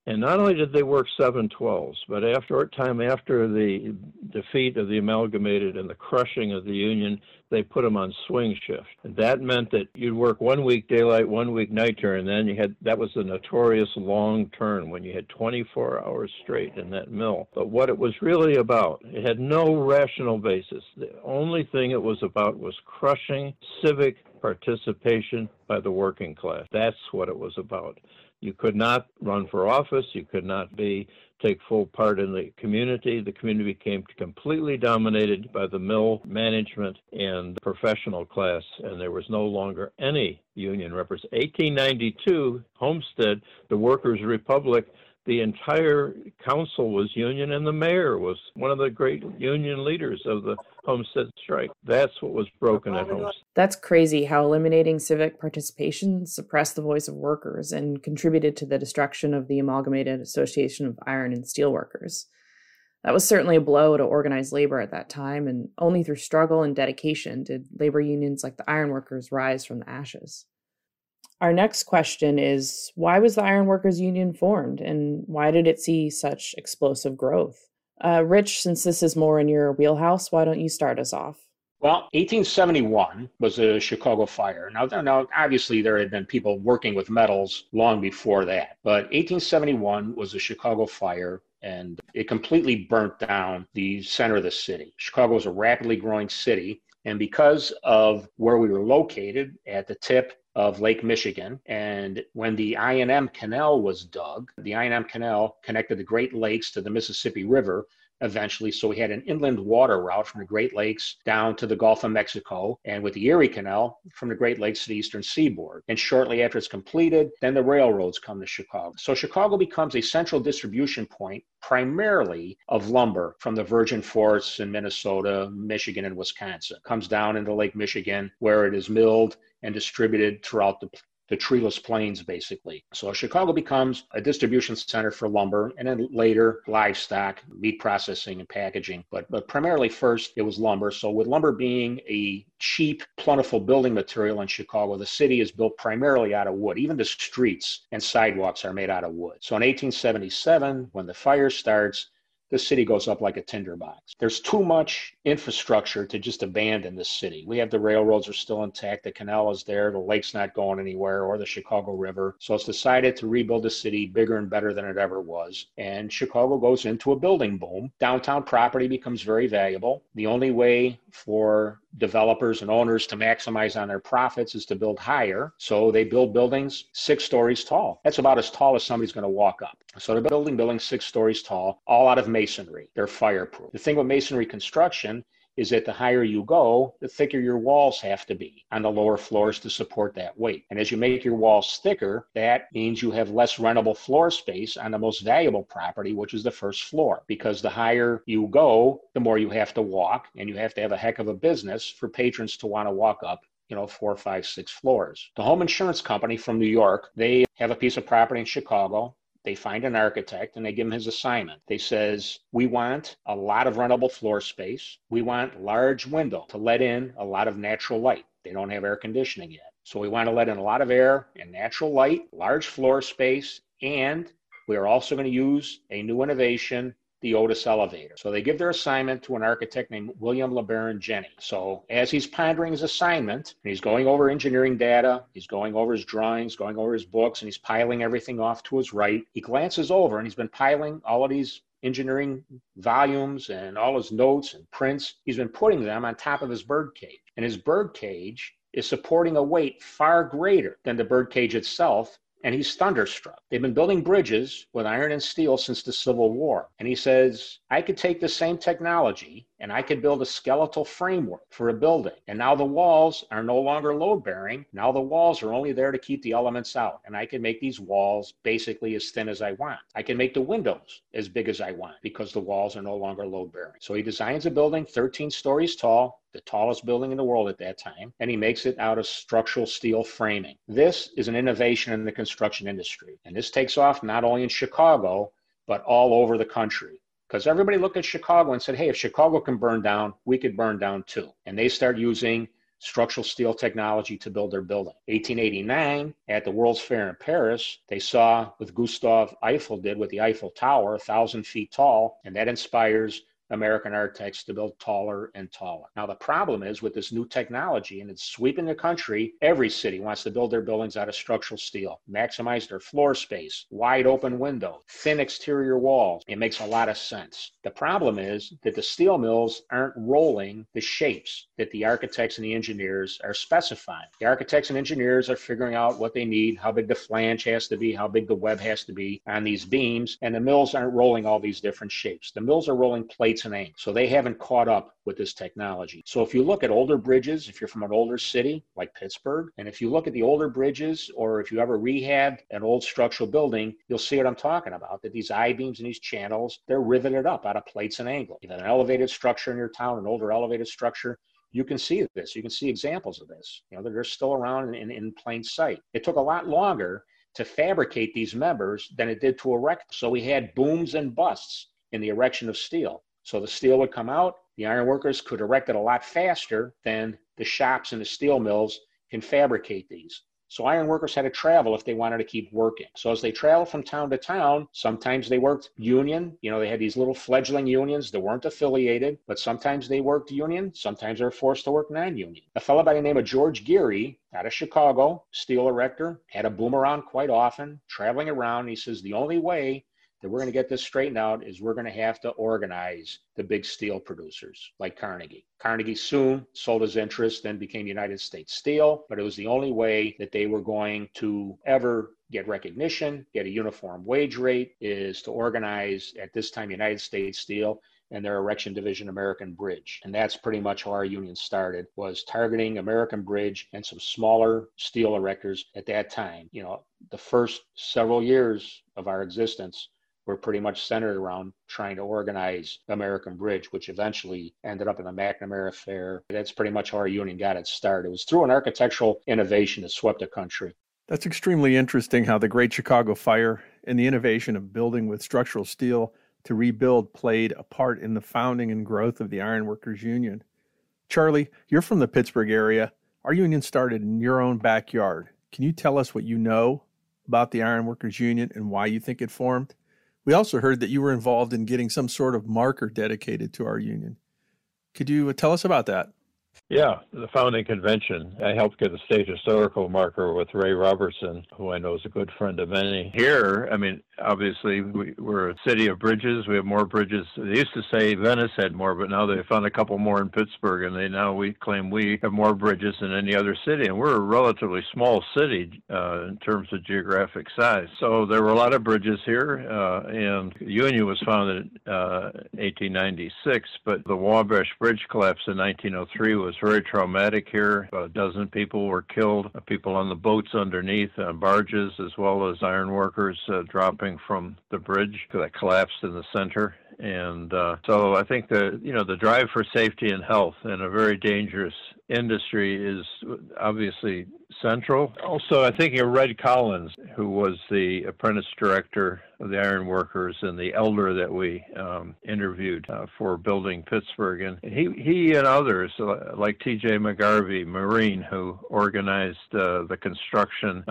And not only did they work 712s, but after time after the defeat of the amalgamated and the crushing of the union, they put them on swing shift. And that meant that you'd work one week daylight, one week night turn, and then you had that was the notorious long turn when you had 24 hours straight in that mill. But what it was really about, it had no rational basis. The only thing it was about was crushing civic participation by the working class. That's what it was about. You could not run for office. You could not be take full part in the community. The community became completely dominated by the mill management and the professional class, and there was no longer any union representation. 1892, Homestead, the Workers' Republic, the entire council was union and the mayor was one of the great union leaders of the Homestead strike. That's what was broken at Homestead. That's crazy how eliminating civic participation suppressed the voice of workers and contributed to the destruction of the Amalgamated Association of Iron and Steel Workers. That was certainly a blow to organized labor at that time, and only through struggle and dedication did labor unions like the ironworkers rise from the ashes. Our next question is Why was the Ironworkers Union formed, and why did it see such explosive growth? Uh, Rich, since this is more in your wheelhouse, why don't you start us off? Well, 1871 was a Chicago fire. Now, now, obviously, there had been people working with metals long before that, but 1871 was a Chicago fire and it completely burnt down the center of the city. Chicago was a rapidly growing city. And because of where we were located at the tip of Lake Michigan. And when the I&M Canal was dug, the I&M Canal connected the Great Lakes to the Mississippi River eventually. So we had an inland water route from the Great Lakes down to the Gulf of Mexico, and with the Erie Canal from the Great Lakes to the eastern seaboard. And shortly after it's completed, then the railroads come to Chicago. So Chicago becomes a central distribution point primarily of lumber from the virgin forests in Minnesota, Michigan, and Wisconsin. It comes down into Lake Michigan where it is milled and distributed throughout the the treeless plains, basically. So Chicago becomes a distribution center for lumber and then later livestock, meat processing, and packaging. But, but primarily first, it was lumber. So, with lumber being a cheap, plentiful building material in Chicago, the city is built primarily out of wood. Even the streets and sidewalks are made out of wood. So, in 1877, when the fire starts, the city goes up like a tinderbox. There's too much infrastructure to just abandon this city. We have the railroads are still intact, the canal is there, the lake's not going anywhere, or the Chicago River. So it's decided to rebuild the city bigger and better than it ever was. And Chicago goes into a building boom. Downtown property becomes very valuable. The only way for developers and owners to maximize on their profits is to build higher. So they build buildings six stories tall. That's about as tall as somebody's going to walk up. So they're building buildings six stories tall, all out of masonry. They're fireproof. The thing with masonry construction is that the higher you go, the thicker your walls have to be on the lower floors to support that weight. And as you make your walls thicker, that means you have less rentable floor space on the most valuable property, which is the first floor. Because the higher you go, the more you have to walk, and you have to have a heck of a business for patrons to want to walk up you know, four, five, six floors. The home insurance company from New York, they have a piece of property in Chicago. They find an architect and they give him his assignment. They says, "We want a lot of rentable floor space. We want large window to let in a lot of natural light. They don't have air conditioning yet. So we want to let in a lot of air and natural light, large floor space, and we are also going to use a new innovation the Otis elevator. So they give their assignment to an architect named William LeBaron Jenney. So as he's pondering his assignment, he's going over engineering data, he's going over his drawings, going over his books, and he's piling everything off to his right. He glances over and he's been piling all of these engineering volumes and all his notes and prints. He's been putting them on top of his bird cage. And his bird cage is supporting a weight far greater than the bird cage itself and he's thunderstruck. They've been building bridges with iron and steel since the Civil War. And he says, I could take the same technology and I could build a skeletal framework for a building. And now the walls are no longer load bearing. Now the walls are only there to keep the elements out. And I can make these walls basically as thin as I want. I can make the windows as big as I want because the walls are no longer load bearing. So he designs a building 13 stories tall, the tallest building in the world at that time, and he makes it out of structural steel framing. This is an innovation in the construction industry. And this takes off not only in Chicago, but all over the country because everybody looked at Chicago and said, hey, if Chicago can burn down, we could burn down too. And they start using structural steel technology to build their building. 1889, at the World's Fair in Paris, they saw what Gustave Eiffel did with the Eiffel Tower, 1,000 feet tall, and that inspires American architects to build taller and taller. Now, the problem is with this new technology and it's sweeping the country, every city wants to build their buildings out of structural steel, maximize their floor space, wide open window, thin exterior walls. It makes a lot of sense. The problem is that the steel mills aren't rolling the shapes that the architects and the engineers are specifying. The architects and engineers are figuring out what they need, how big the flange has to be, how big the web has to be on these beams, and the mills aren't rolling all these different shapes. The mills are rolling plates and. So they haven't caught up with this technology. So if you look at older bridges, if you're from an older city like Pittsburgh, and if you look at the older bridges, or if you ever rehab an old structural building, you'll see what I'm talking about. That these I beams and these channels, they're riveted up out of plates and angles. Have an elevated structure in your town, an older elevated structure, you can see this. You can see examples of this. You know, they're still around in, in, plain sight. It took a lot longer to fabricate these members than it did to erect. So we had booms and busts in the erection of steel. So the steel would come out, the ironworkers could erect it a lot faster than the shops and the steel mills can fabricate these. So iron workers had to travel if they wanted to keep working. So as they traveled from town to town, sometimes they worked union. You know, they had these little fledgling unions that weren't affiliated, but sometimes they worked union. Sometimes they were forced to work non-union. A fellow by the name of George Geary out of Chicago, steel erector, had a boomerang quite often, traveling around. He says the only way that we're going to get this straightened out is we're going to have to organize the big steel producers like Carnegie. Carnegie soon sold his interest, then became United States Steel, but it was the only way that they were going to ever get recognition, get a uniform wage rate, is to organize at this time United States Steel and their erection division American Bridge. And that's pretty much how our union started was targeting American Bridge and some smaller steel erectors at that time. You know, the first several years of our existence were pretty much centered around trying to organize American Bridge, which eventually ended up in the McNamara Fair. That's pretty much how our union got its start. It was through an architectural innovation that swept the country. That's extremely interesting how the Great Chicago Fire and the innovation of building with structural steel to rebuild played a part in the founding and growth of the Ironworkers Union. Charlie, you're from the Pittsburgh area. Our union started in your own backyard. Can you tell us what you know about the Ironworkers Union and why you think it formed? We also heard that you were involved in getting some sort of marker dedicated to our union. Could you uh, tell us about that? Yeah, the founding convention. I helped get a state historical marker with Ray Robertson, who I know is a good friend of many. Here, I mean, obviously, we, are a city of bridges. We have more bridges. They used to say Venice had more, but now they found a couple more in Pittsburgh, and they now we claim we have more bridges than any other city. And we're a relatively small city uh, in terms of geographic size. So there were a lot of bridges here, uh, and Union was founded in uh, 1896, but the Wabash Bridge collapse in 1903 was very traumatic here. A dozen people were killed, people on the boats underneath, uh, barges, as well as iron workers uh, dropping from the bridge that collapsed in the center. And uh, so I think the you know the drive for safety and health in a very dangerous industry is obviously central. Also, I think of Red Collins, who was the apprentice director of the iron workers and the elder that we um, interviewed uh, for building Pittsburgh. And he, he and others, uh, like T.J. McGarvey, Marine, who organized uh, the construction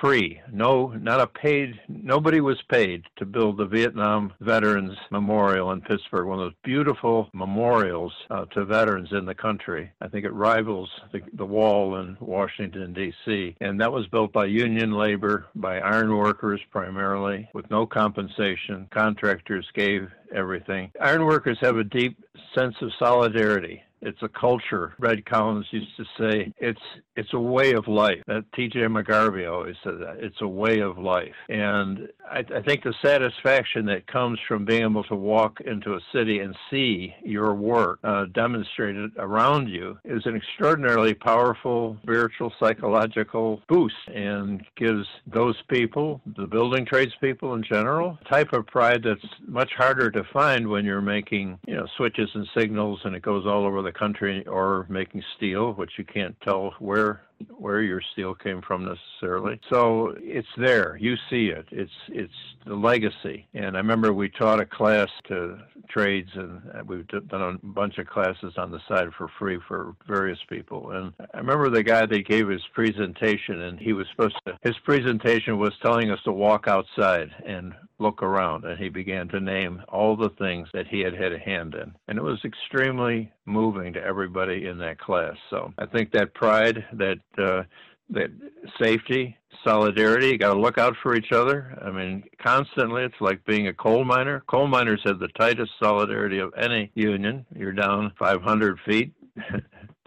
free. No, not a paid, nobody was paid to build the Vietnam Veterans Memorial in Pittsburgh, one of those beautiful memorials uh, to veterans in the country. I think it rivals the, the wall in Washington, D.C. And that was built by union labor, by iron workers primarily, with no compensation. Contractors gave everything. Ironworkers have a deep sense of solidarity. It's a culture. Red Collins used to say it's it's a way of life. That T.J. McGarvey always said that it's a way of life, and I, I think the satisfaction that comes from being able to walk into a city and see your work uh, demonstrated around you is an extraordinarily powerful spiritual psychological boost, and gives those people, the building trades people in general, a type of pride that's much harder to find when you're making you know switches and signals and it goes all over the country or making steel, which you can't tell where where your steel came from necessarily. So it's there. You see it. It's it's the legacy. And I remember we taught a class to trades, and we've done a bunch of classes on the side for free for various people. And I remember the guy that gave his presentation, and he was supposed to. His presentation was telling us to walk outside and look around, and he began to name all the things that he had had a hand in, and it was extremely moving to everybody in that class. So I think that pride, that uh, that safety, solidarity. You got to look out for each other. I mean, constantly. It's like being a coal miner. Coal miners have the tightest solidarity of any union. You're down 500 feet.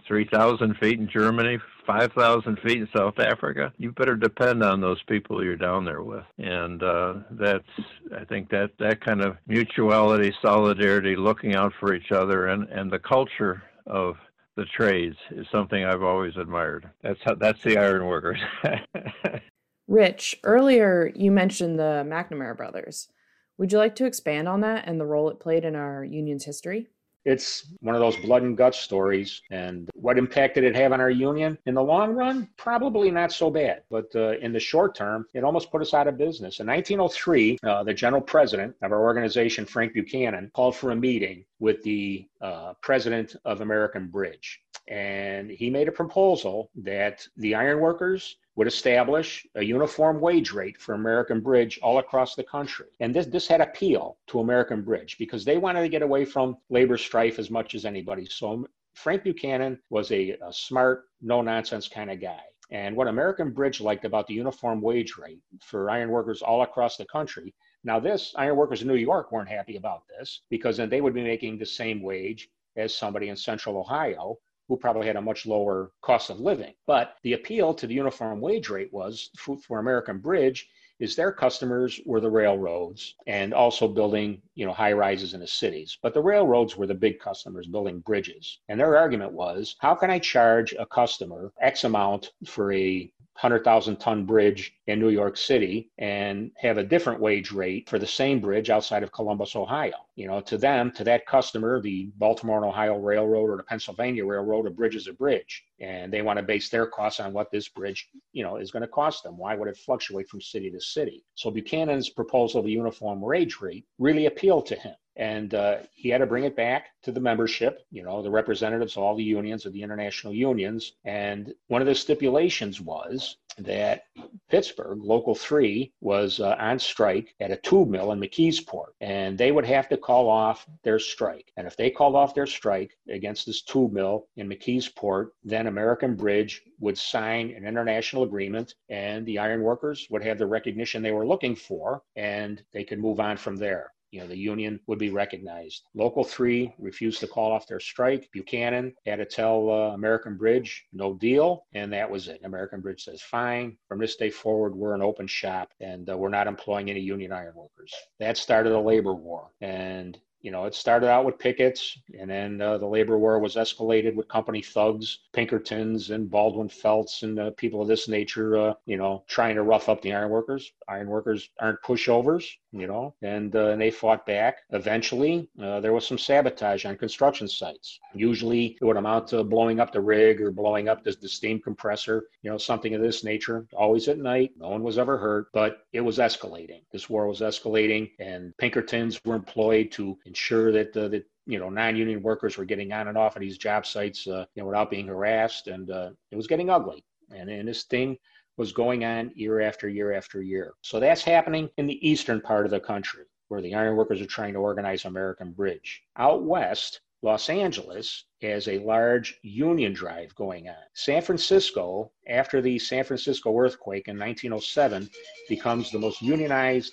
3,000 feet in Germany, 5,000 feet in South Africa. You better depend on those people you're down there with. And uh, that's, I think that, that kind of mutuality, solidarity, looking out for each other, and, and the culture of the trades is something I've always admired. That's how, that's the ironworkers. Rich, earlier you mentioned the McNamara brothers. Would you like to expand on that and the role it played in our union's history? It's one of those blood and guts stories. And what impact did it have on our union? In the long run, probably not so bad. But uh, in the short term, it almost put us out of business. In 1903, uh, the general president of our organization, Frank Buchanan, called for a meeting with the uh, president of American Bridge. And he made a proposal that the ironworkers would establish a uniform wage rate for American Bridge all across the country. And this, this had appeal to American Bridge because they wanted to get away from labor strife as much as anybody. So Frank Buchanan was a, a smart, no nonsense kind of guy. And what American Bridge liked about the uniform wage rate for iron workers all across the country. Now, this iron workers in New York weren't happy about this because then they would be making the same wage as somebody in central Ohio who probably had a much lower cost of living. But the appeal to the uniform wage rate was for, for American Bridge is their customers were the railroads and also building you know high rises in the cities but the railroads were the big customers building bridges and their argument was how can i charge a customer x amount for a 100,000 ton bridge in New York City and have a different wage rate for the same bridge outside of Columbus, Ohio. You know, to them, to that customer, the Baltimore and Ohio Railroad or the Pennsylvania Railroad, a bridge is a bridge. And they want to base their costs on what this bridge, you know, is going to cost them. Why would it fluctuate from city to city? So Buchanan's proposal of a uniform wage rate really appealed to him and uh, he had to bring it back to the membership you know the representatives of all the unions of the international unions. And one of the stipulations was that pittsburgh local 3 was uh, on strike at a tube mill in mckeesport and they would have to call off their strike. And if they called off their strike against this tube mill in mckeesport then american bridge would sign an international agreement and the iron workers would have the recognition they were looking for and they could move on from there you know, the union would be recognized. Local 3 refused to call off their strike. Buchanan had to tell uh, American Bridge, no deal, and that was it. American Bridge says, fine, from this day forward, we're an open shop and uh, we're not employing any union ironworkers. That started a labor war. And you know, it started out with pickets, and then uh, the labor war was escalated with company thugs, Pinkertons, and Baldwin Felts, and uh, people of this nature, uh, you know, trying to rough up the ironworkers. Ironworkers aren't pushovers, you know, and, uh, and they fought back. Eventually, uh, there was some sabotage on construction sites. Usually, it would amount to blowing up the rig or blowing up the, the steam compressor, you know, something of this nature. Always at night. No one was ever hurt, but it was escalating. This war was escalating, and Pinkertons were employed to ensure that the, that you know non-union workers were getting on and off of these job sites uh, you know without being harassed and uh, it was getting ugly and, and this thing was going on year after year after year. So that's happening in the eastern part of the country where the iron workers are trying to organize american bridge. Out west Los Angeles has a large union drive going on. San Francisco, after the San Francisco earthquake in 1907, becomes the most unionized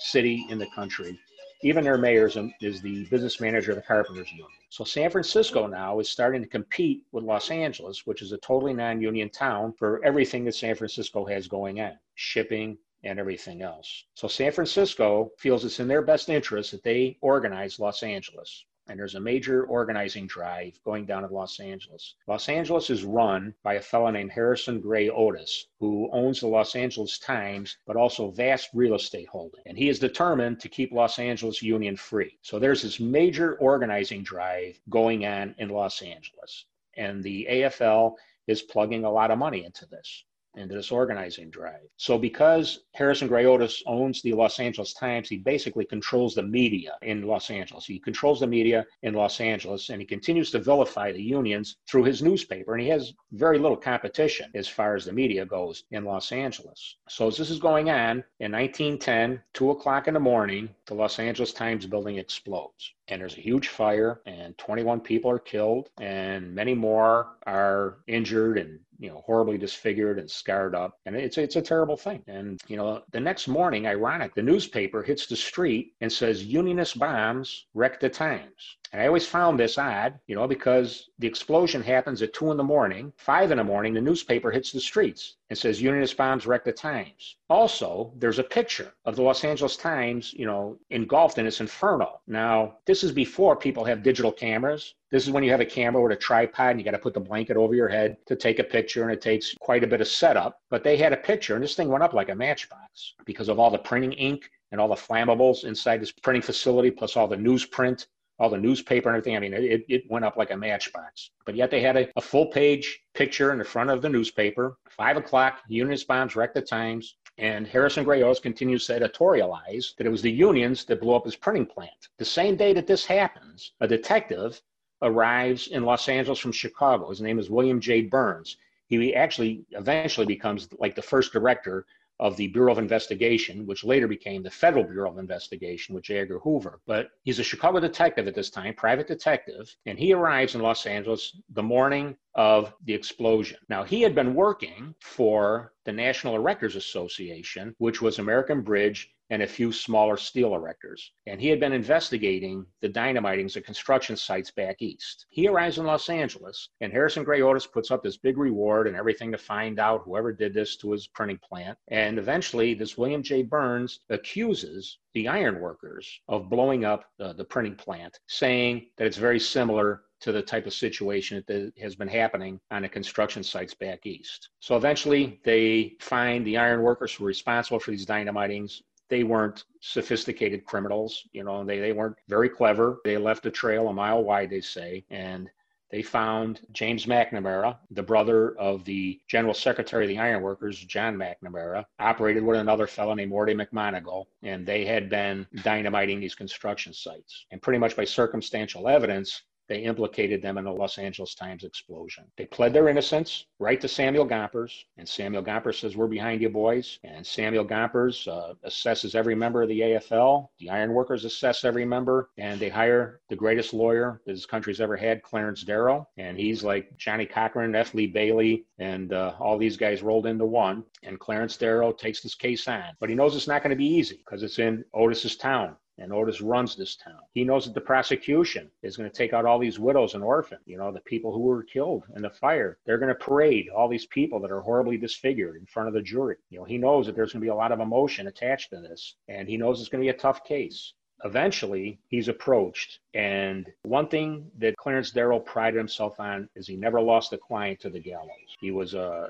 city in the country even their mayor is the business manager of the Carpenters Union. So San Francisco now is starting to compete with Los Angeles, which is a totally non union town, for everything that San Francisco has going on shipping and everything else. So San Francisco feels it's in their best interest that they organize Los Angeles and there's a major organizing drive going down in Los Angeles. Los Angeles is run by a fellow named Harrison Gray Otis, who owns the Los Angeles Times, but also vast real estate holding. And he is determined to keep Los Angeles union free. So there's this major organizing drive going on in Los Angeles. And the AFL is plugging a lot of money into this into this organizing drive. So, because Harrison Gray Otis owns the Los Angeles Times, he basically controls the media in Los Angeles. He controls the media in Los Angeles and he continues to vilify the unions through his newspaper. And he has very little competition as far as the media goes in Los Angeles. So, as this is going on, in 1910, 2 o'clock in the morning, the Los Angeles Times building explodes and there's a huge fire and 21 people are killed and many more are injured and you know horribly disfigured and scarred up. And it's it's a terrible thing. And you know the next morning ironic the newspaper hits the street and says unionist bombs wreck the times I always found this odd, you know, because the explosion happens at two in the morning, five in the morning, the newspaper hits the streets and says Unionist bombs wreck the Times. Also, there's a picture of the Los Angeles Times, you know, engulfed in its inferno. Now, this is before people have digital cameras. This is when you have a camera with a tripod and you got to put the blanket over your head to take a picture, and it takes quite a bit of setup. But they had a picture, and this thing went up like a matchbox because of all the printing ink and all the flammables inside this printing facility, plus all the newsprint all the newspaper and everything. I mean, it, it went up like a matchbox. But yet they had a, a full page picture in the front of the newspaper. Five o'clock, Unionist bombs wrecked the Times. And Harrison Gray Otis continues to editorialize that it was the unions that blew up his printing plant. The same day that this happens, a detective arrives in Los Angeles from Chicago. His name is William J. Burns. He actually eventually becomes like the first director of the Bureau of Investigation, which later became the Federal Bureau of Investigation with J. Edgar Hoover. But he's a Chicago detective at this time, private detective, and he arrives in Los Angeles the morning of the explosion. Now, he had been working for the National Erectors Association, which was American Bridge and a few smaller steel erectors. And he had been investigating the dynamitings at construction sites back east. He arrives in Los Angeles, and Harrison Gray Otis puts up this big reward and everything to find out whoever did this to his printing plant. And eventually, this William J. Burns accuses the ironworkers of blowing up uh, the printing plant, saying that it's very similar to the type of situation that has been happening on the construction sites back east. So eventually, they find the iron workers who are responsible for these dynamitings they weren't sophisticated criminals. You know, they, they weren't very clever. They left a trail a mile wide, they say. And they found James McNamara, the brother of the General Secretary of the Ironworkers, John McNamara, operated with another fellow named Morty McManigal, and they had been dynamiting these construction sites. And pretty much by circumstantial evidence, they implicated them in the Los Angeles Times explosion. They pled their innocence right to Samuel Gompers, and Samuel Gompers says, We're behind you, boys. And Samuel Gompers uh, assesses every member of the AFL. The ironworkers assess every member, and they hire the greatest lawyer this country's ever had, Clarence Darrow. And he's like Johnnie Cochran, F. Lee Bailey, and uh, all these guys rolled into one. And Clarence Darrow takes this case on. But he knows it's not going to be easy because it's in Otis's town and Otis runs this town. He knows that the prosecution is going to take out all these widows and orphans, you know, the people who were killed in the fire. They're going to parade all these people that are horribly disfigured in front of the jury. You know, he knows that there's going to be a lot of emotion attached to this, and he knows it's going to be a tough case eventually he's approached. And one thing that Clarence Darrow prided himself on is he never lost a client to the gallows. He was a,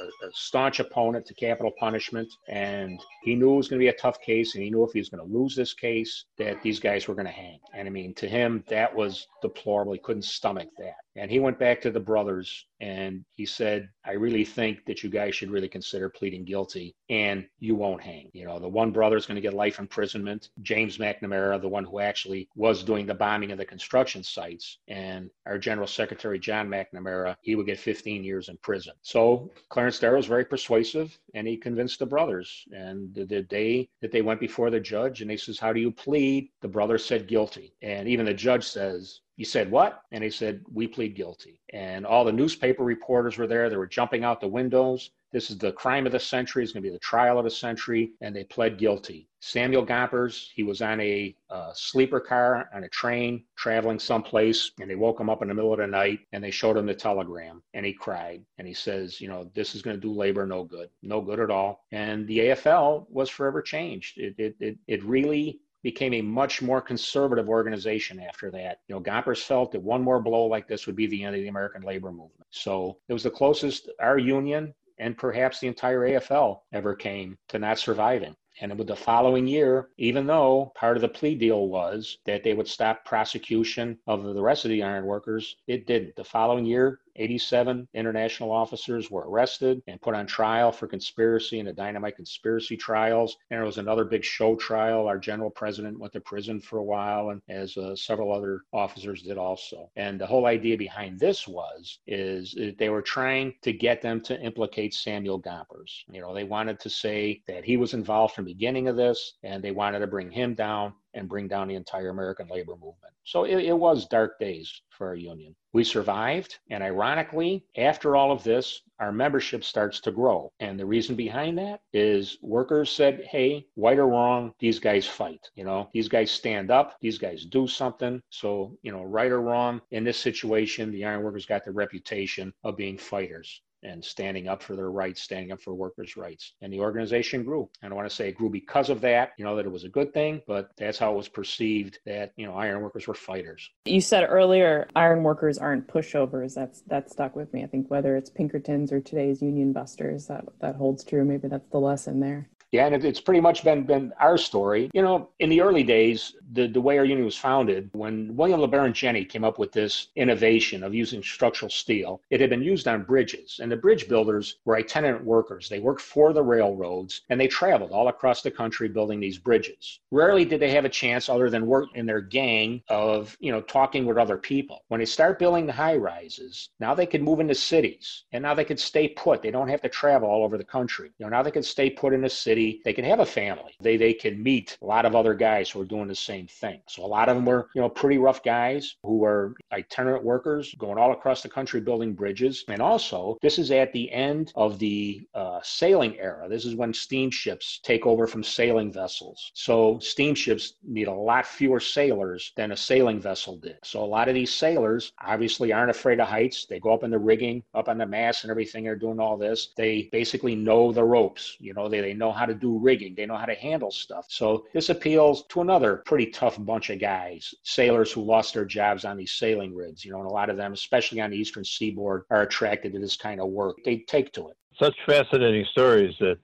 a, a staunch opponent to capital punishment, and he knew it was going to be a tough case, and he knew if he was going to lose this case, that these guys were going to hang. And I mean, to him, that was deplorable. He couldn't stomach that. And he went back to the brothers and he said, I really think that you guys should really consider pleading guilty and you won't hang. You know, the one brother is going to get life imprisonment. James McNamara, the one who actually was doing the bombing of the construction sites, and our General Secretary, John McNamara, he would get 15 years in prison. So Clarence Darrow was very persuasive and he convinced the brothers. And the, the day that they went before the judge and he says, How do you plead? The brother said guilty. And even the judge says, you said what? And he said, we plead guilty. And all the newspaper reporters were there. They were jumping out the windows. This is the crime of the century. It's going to be the trial of the century. And they pled guilty. Samuel Gompers, he was on a uh, sleeper car on a train traveling someplace. And they woke him up in the middle of the night and they showed him the telegram. And he cried. And he says, you know, this is going to do labor no good, no good at all. And the AFL was forever changed. It, it, it, it really became a much more conservative organization after that. You know, Gompers felt that one more blow like this would be the end of the American labor movement. So it was the closest our union and perhaps the entire AFL ever came to not surviving. And with the following year, even though part of the plea deal was that they would stop prosecution of the rest of the ironworkers, it didn't. The following year, 87 international officers were arrested and put on trial for conspiracy and the dynamite conspiracy trials. And there was another big show trial. Our general president went to prison for a while, and as uh, several other officers did also. And the whole idea behind this was is that they were trying to get them to implicate Samuel Gompers. You know, they wanted to say that he was involved from the beginning of this, and they wanted to bring him down and bring down the entire American labor movement. So it, it was dark days for our union. We survived, and ironically, after all of this, our membership starts to grow. And the reason behind that is workers said, hey, right or wrong, these guys fight. You know, these guys stand up, these guys do something. So, you know, right or wrong, in this situation, the ironworkers got the reputation of being fighters and standing up for their rights, standing up for workers' rights. And the organization grew. And I want to say it grew because of that, you know, that it was a good thing, but that's how it was perceived that, you know, iron workers were fighters. You said earlier iron workers aren't pushovers. That's that stuck with me. I think whether it's Pinkertons or today's union busters, that that holds true. Maybe that's the lesson there. Yeah, and it's pretty much been been our story. You know, in the early days, the, the way our union was founded, when William LeBaron Jenney came up with this innovation of using structural steel, it had been used on bridges. And the bridge builders were itinerant workers. They worked for the railroads and they traveled all across the country building these bridges. Rarely did they have a chance other than work in their gang of, you know, talking with other people. When they start building the high rises, now they could move into cities and now they could stay put. They don't have to travel all over the country. You know, now they could stay put in a city. They can have a family. They they can meet a lot of other guys who are doing the same same thing. So a lot of them were, you know, pretty rough guys who were itinerant workers going all across the country building bridges. And also, this is at the end of the uh, sailing era. This is when steamships take over from sailing vessels. So steamships need a lot fewer sailors than a sailing vessel did. So a lot of these sailors obviously aren't afraid of heights. They go up in the rigging, up on the mast and everything. They're doing all this. They basically know the ropes. You know, they, they know how to do rigging. They know how to handle stuff. So this appeals to another pretty tough bunch of guys, sailors who lost their jobs on these sailing rigs, you know, and a lot of them, especially on the eastern seaboard, are attracted to this kind of work. They take to it. Such fascinating stories that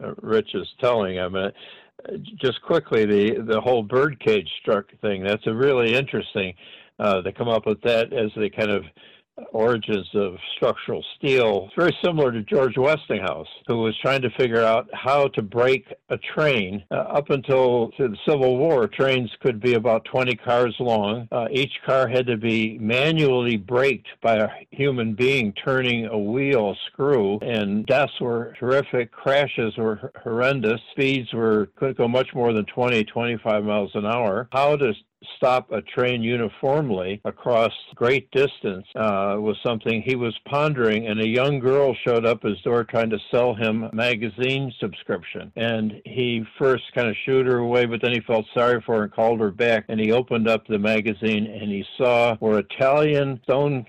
uh, Rich is telling. I mean, just quickly, the the whole birdcage struck thing. That's a really interesting. Uh, they come up with that as the kind of origins of structural steel. It's very similar to George Westinghouse, who was trying to figure out how to brake a train. Uh, up until the Civil War, trains could be about 20 cars long. Uh, each car had to be manually braked by a human being turning a wheel screw, and deaths were terrific. Crashes were horrendous. Speeds were couldn't go much more than 20, 25 miles an hour. How to stop a train uniformly across great distance uh, was something he was pondering. And a young girl showed up his door trying to sell him a magazine subscription. And he first kind of shooed her away, but then he felt sorry for her and called her back. And he opened up the magazine and he saw where Italian stone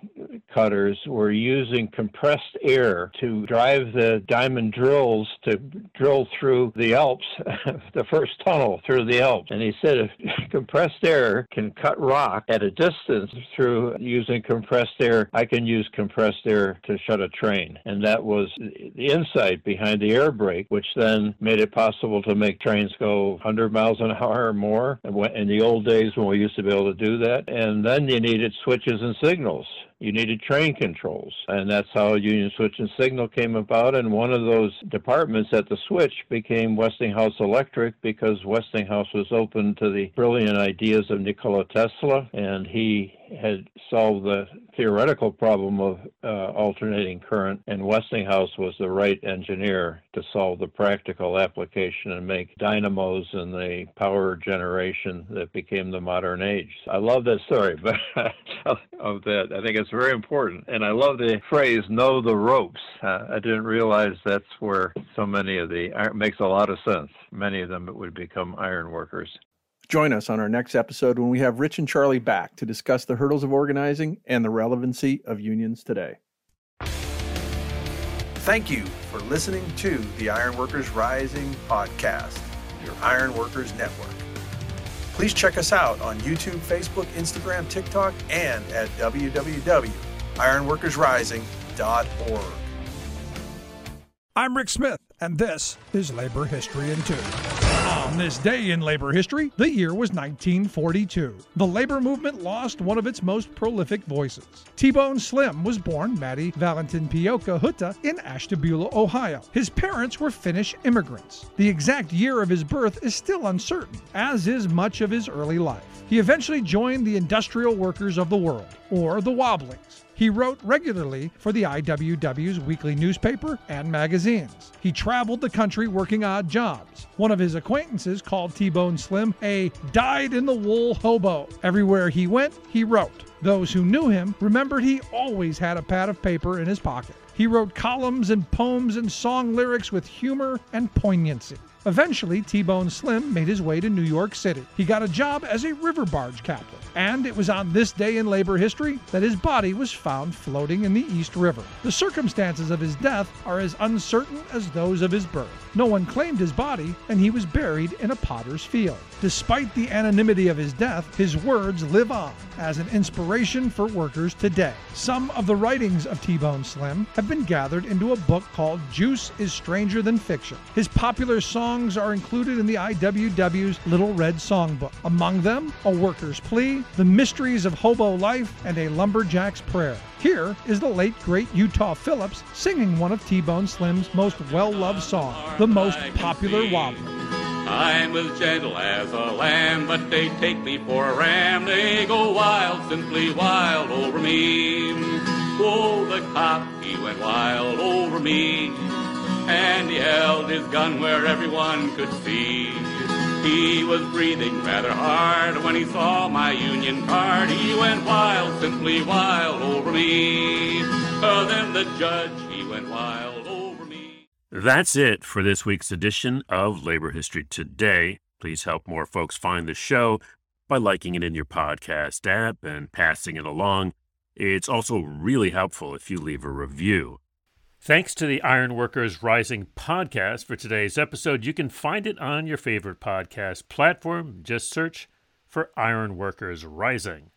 cutters were using compressed air to drive the diamond drills to drill through the Alps, the first tunnel through the Alps. And he said if compressed air air can cut rock at a distance through using compressed air. I can use compressed air to shut a train. And that was the insight behind the air brake, which then made it possible to make trains go 100 miles an hour or more. In the old days when we used to be able to do that. And then you needed switches and signals you needed train controls. And that's how Union Switch and Signal came about. And one of those departments at the switch became Westinghouse Electric because Westinghouse was open to the brilliant ideas of Nikola Tesla. And he had solved the theoretical problem of uh, alternating current, and Westinghouse was the right engineer to solve the practical application and make dynamos and the power generation that became the modern age. I love that story, but of that, I think it's very important, and I love the phrase "know the ropes." Uh, I didn't realize that's where so many of the it makes a lot of sense. Many of them would become iron workers. Join us on our next episode when we have Rich and Charlie back to discuss the hurdles of organizing and the relevancy of unions today. Thank you for listening to the Ironworkers Rising podcast, your Ironworkers network. Please check us out on YouTube, Facebook, Instagram, TikTok, and at www.ironworkersrising.org. I'm Rick Smith, and this is Labor History in Two. On this day in labor history, the year was 1942. The labor movement lost one of its most prolific voices. T-Bone Slim was born Matti Valentinpoika Huhta in Ashtabula, Ohio. His parents were Finnish immigrants. The exact year of his birth is still uncertain, as is much of his early life. He eventually joined the Industrial Workers of the World, or the Wobblies. He wrote regularly for the IWW's weekly newspaper and magazines. He traveled the country working odd jobs. One of his acquaintances called T Bone Slim a dyed in the wool hobo. Everywhere he went, he wrote. Those who knew him remembered he always had a pad of paper in his pocket. He wrote columns and poems and song lyrics with humor and poignancy. Eventually, T Bone Slim made his way to New York City. He got a job as a river barge captain, and it was on this day in labor history that his body was found floating in the East River. The circumstances of his death are as uncertain as those of his birth. No one claimed his body, and he was buried in a potter's field. Despite the anonymity of his death, his words live on as an inspiration for workers today. Some of the writings of T Bone Slim have been gathered into a book called Juice is Stranger Than Friction. His popular songs are included in the IWW's Little Red Songbook. Among them, A Worker's Plea, The Mysteries of Hobo Life, and A Lumberjack's Prayer. Here is the late great Utah Phillips singing one of T Bone Slim's most well loved songs, the most popular Wobbly. I'm as gentle as a lamb, but they take me for a ram. They go wild, simply wild over me. Oh, the cop, he went wild over me. And he held his gun where everyone could see. He was breathing rather hard when he saw my union card. He went wild, simply wild over me. Uh, then the judge, he went wild. That's it for this week's edition of Labor History Today. Please help more folks find the show by liking it in your podcast app and passing it along. It's also really helpful if you leave a review. Thanks to the Ironworkers Rising podcast for today's episode. You can find it on your favorite podcast platform. Just search for Ironworkers Rising.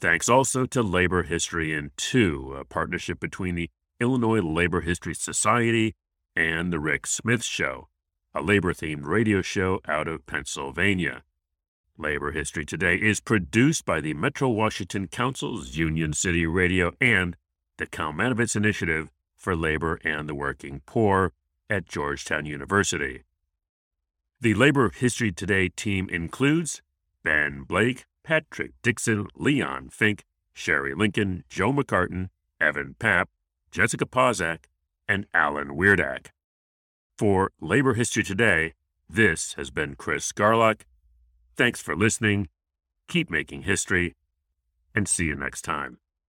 Thanks also to Labor History in Two, a partnership between the Illinois Labor History Society and The Rick Smith Show, a labor themed radio show out of Pennsylvania. Labor History Today is produced by the Metro Washington Council's Union City Radio and the Kalmanovitz Initiative for Labor and the Working Poor at Georgetown University. The Labor History Today team includes Ben Blake, Patrick Dixon, Leon Fink, Sherry Linkon, Joe McCartin, Evan Papp, Jessica Pozak, and Alan Wierdak. For Labor History Today, this has been Chris Garlock. Thanks for listening. Keep making history, and see you next time.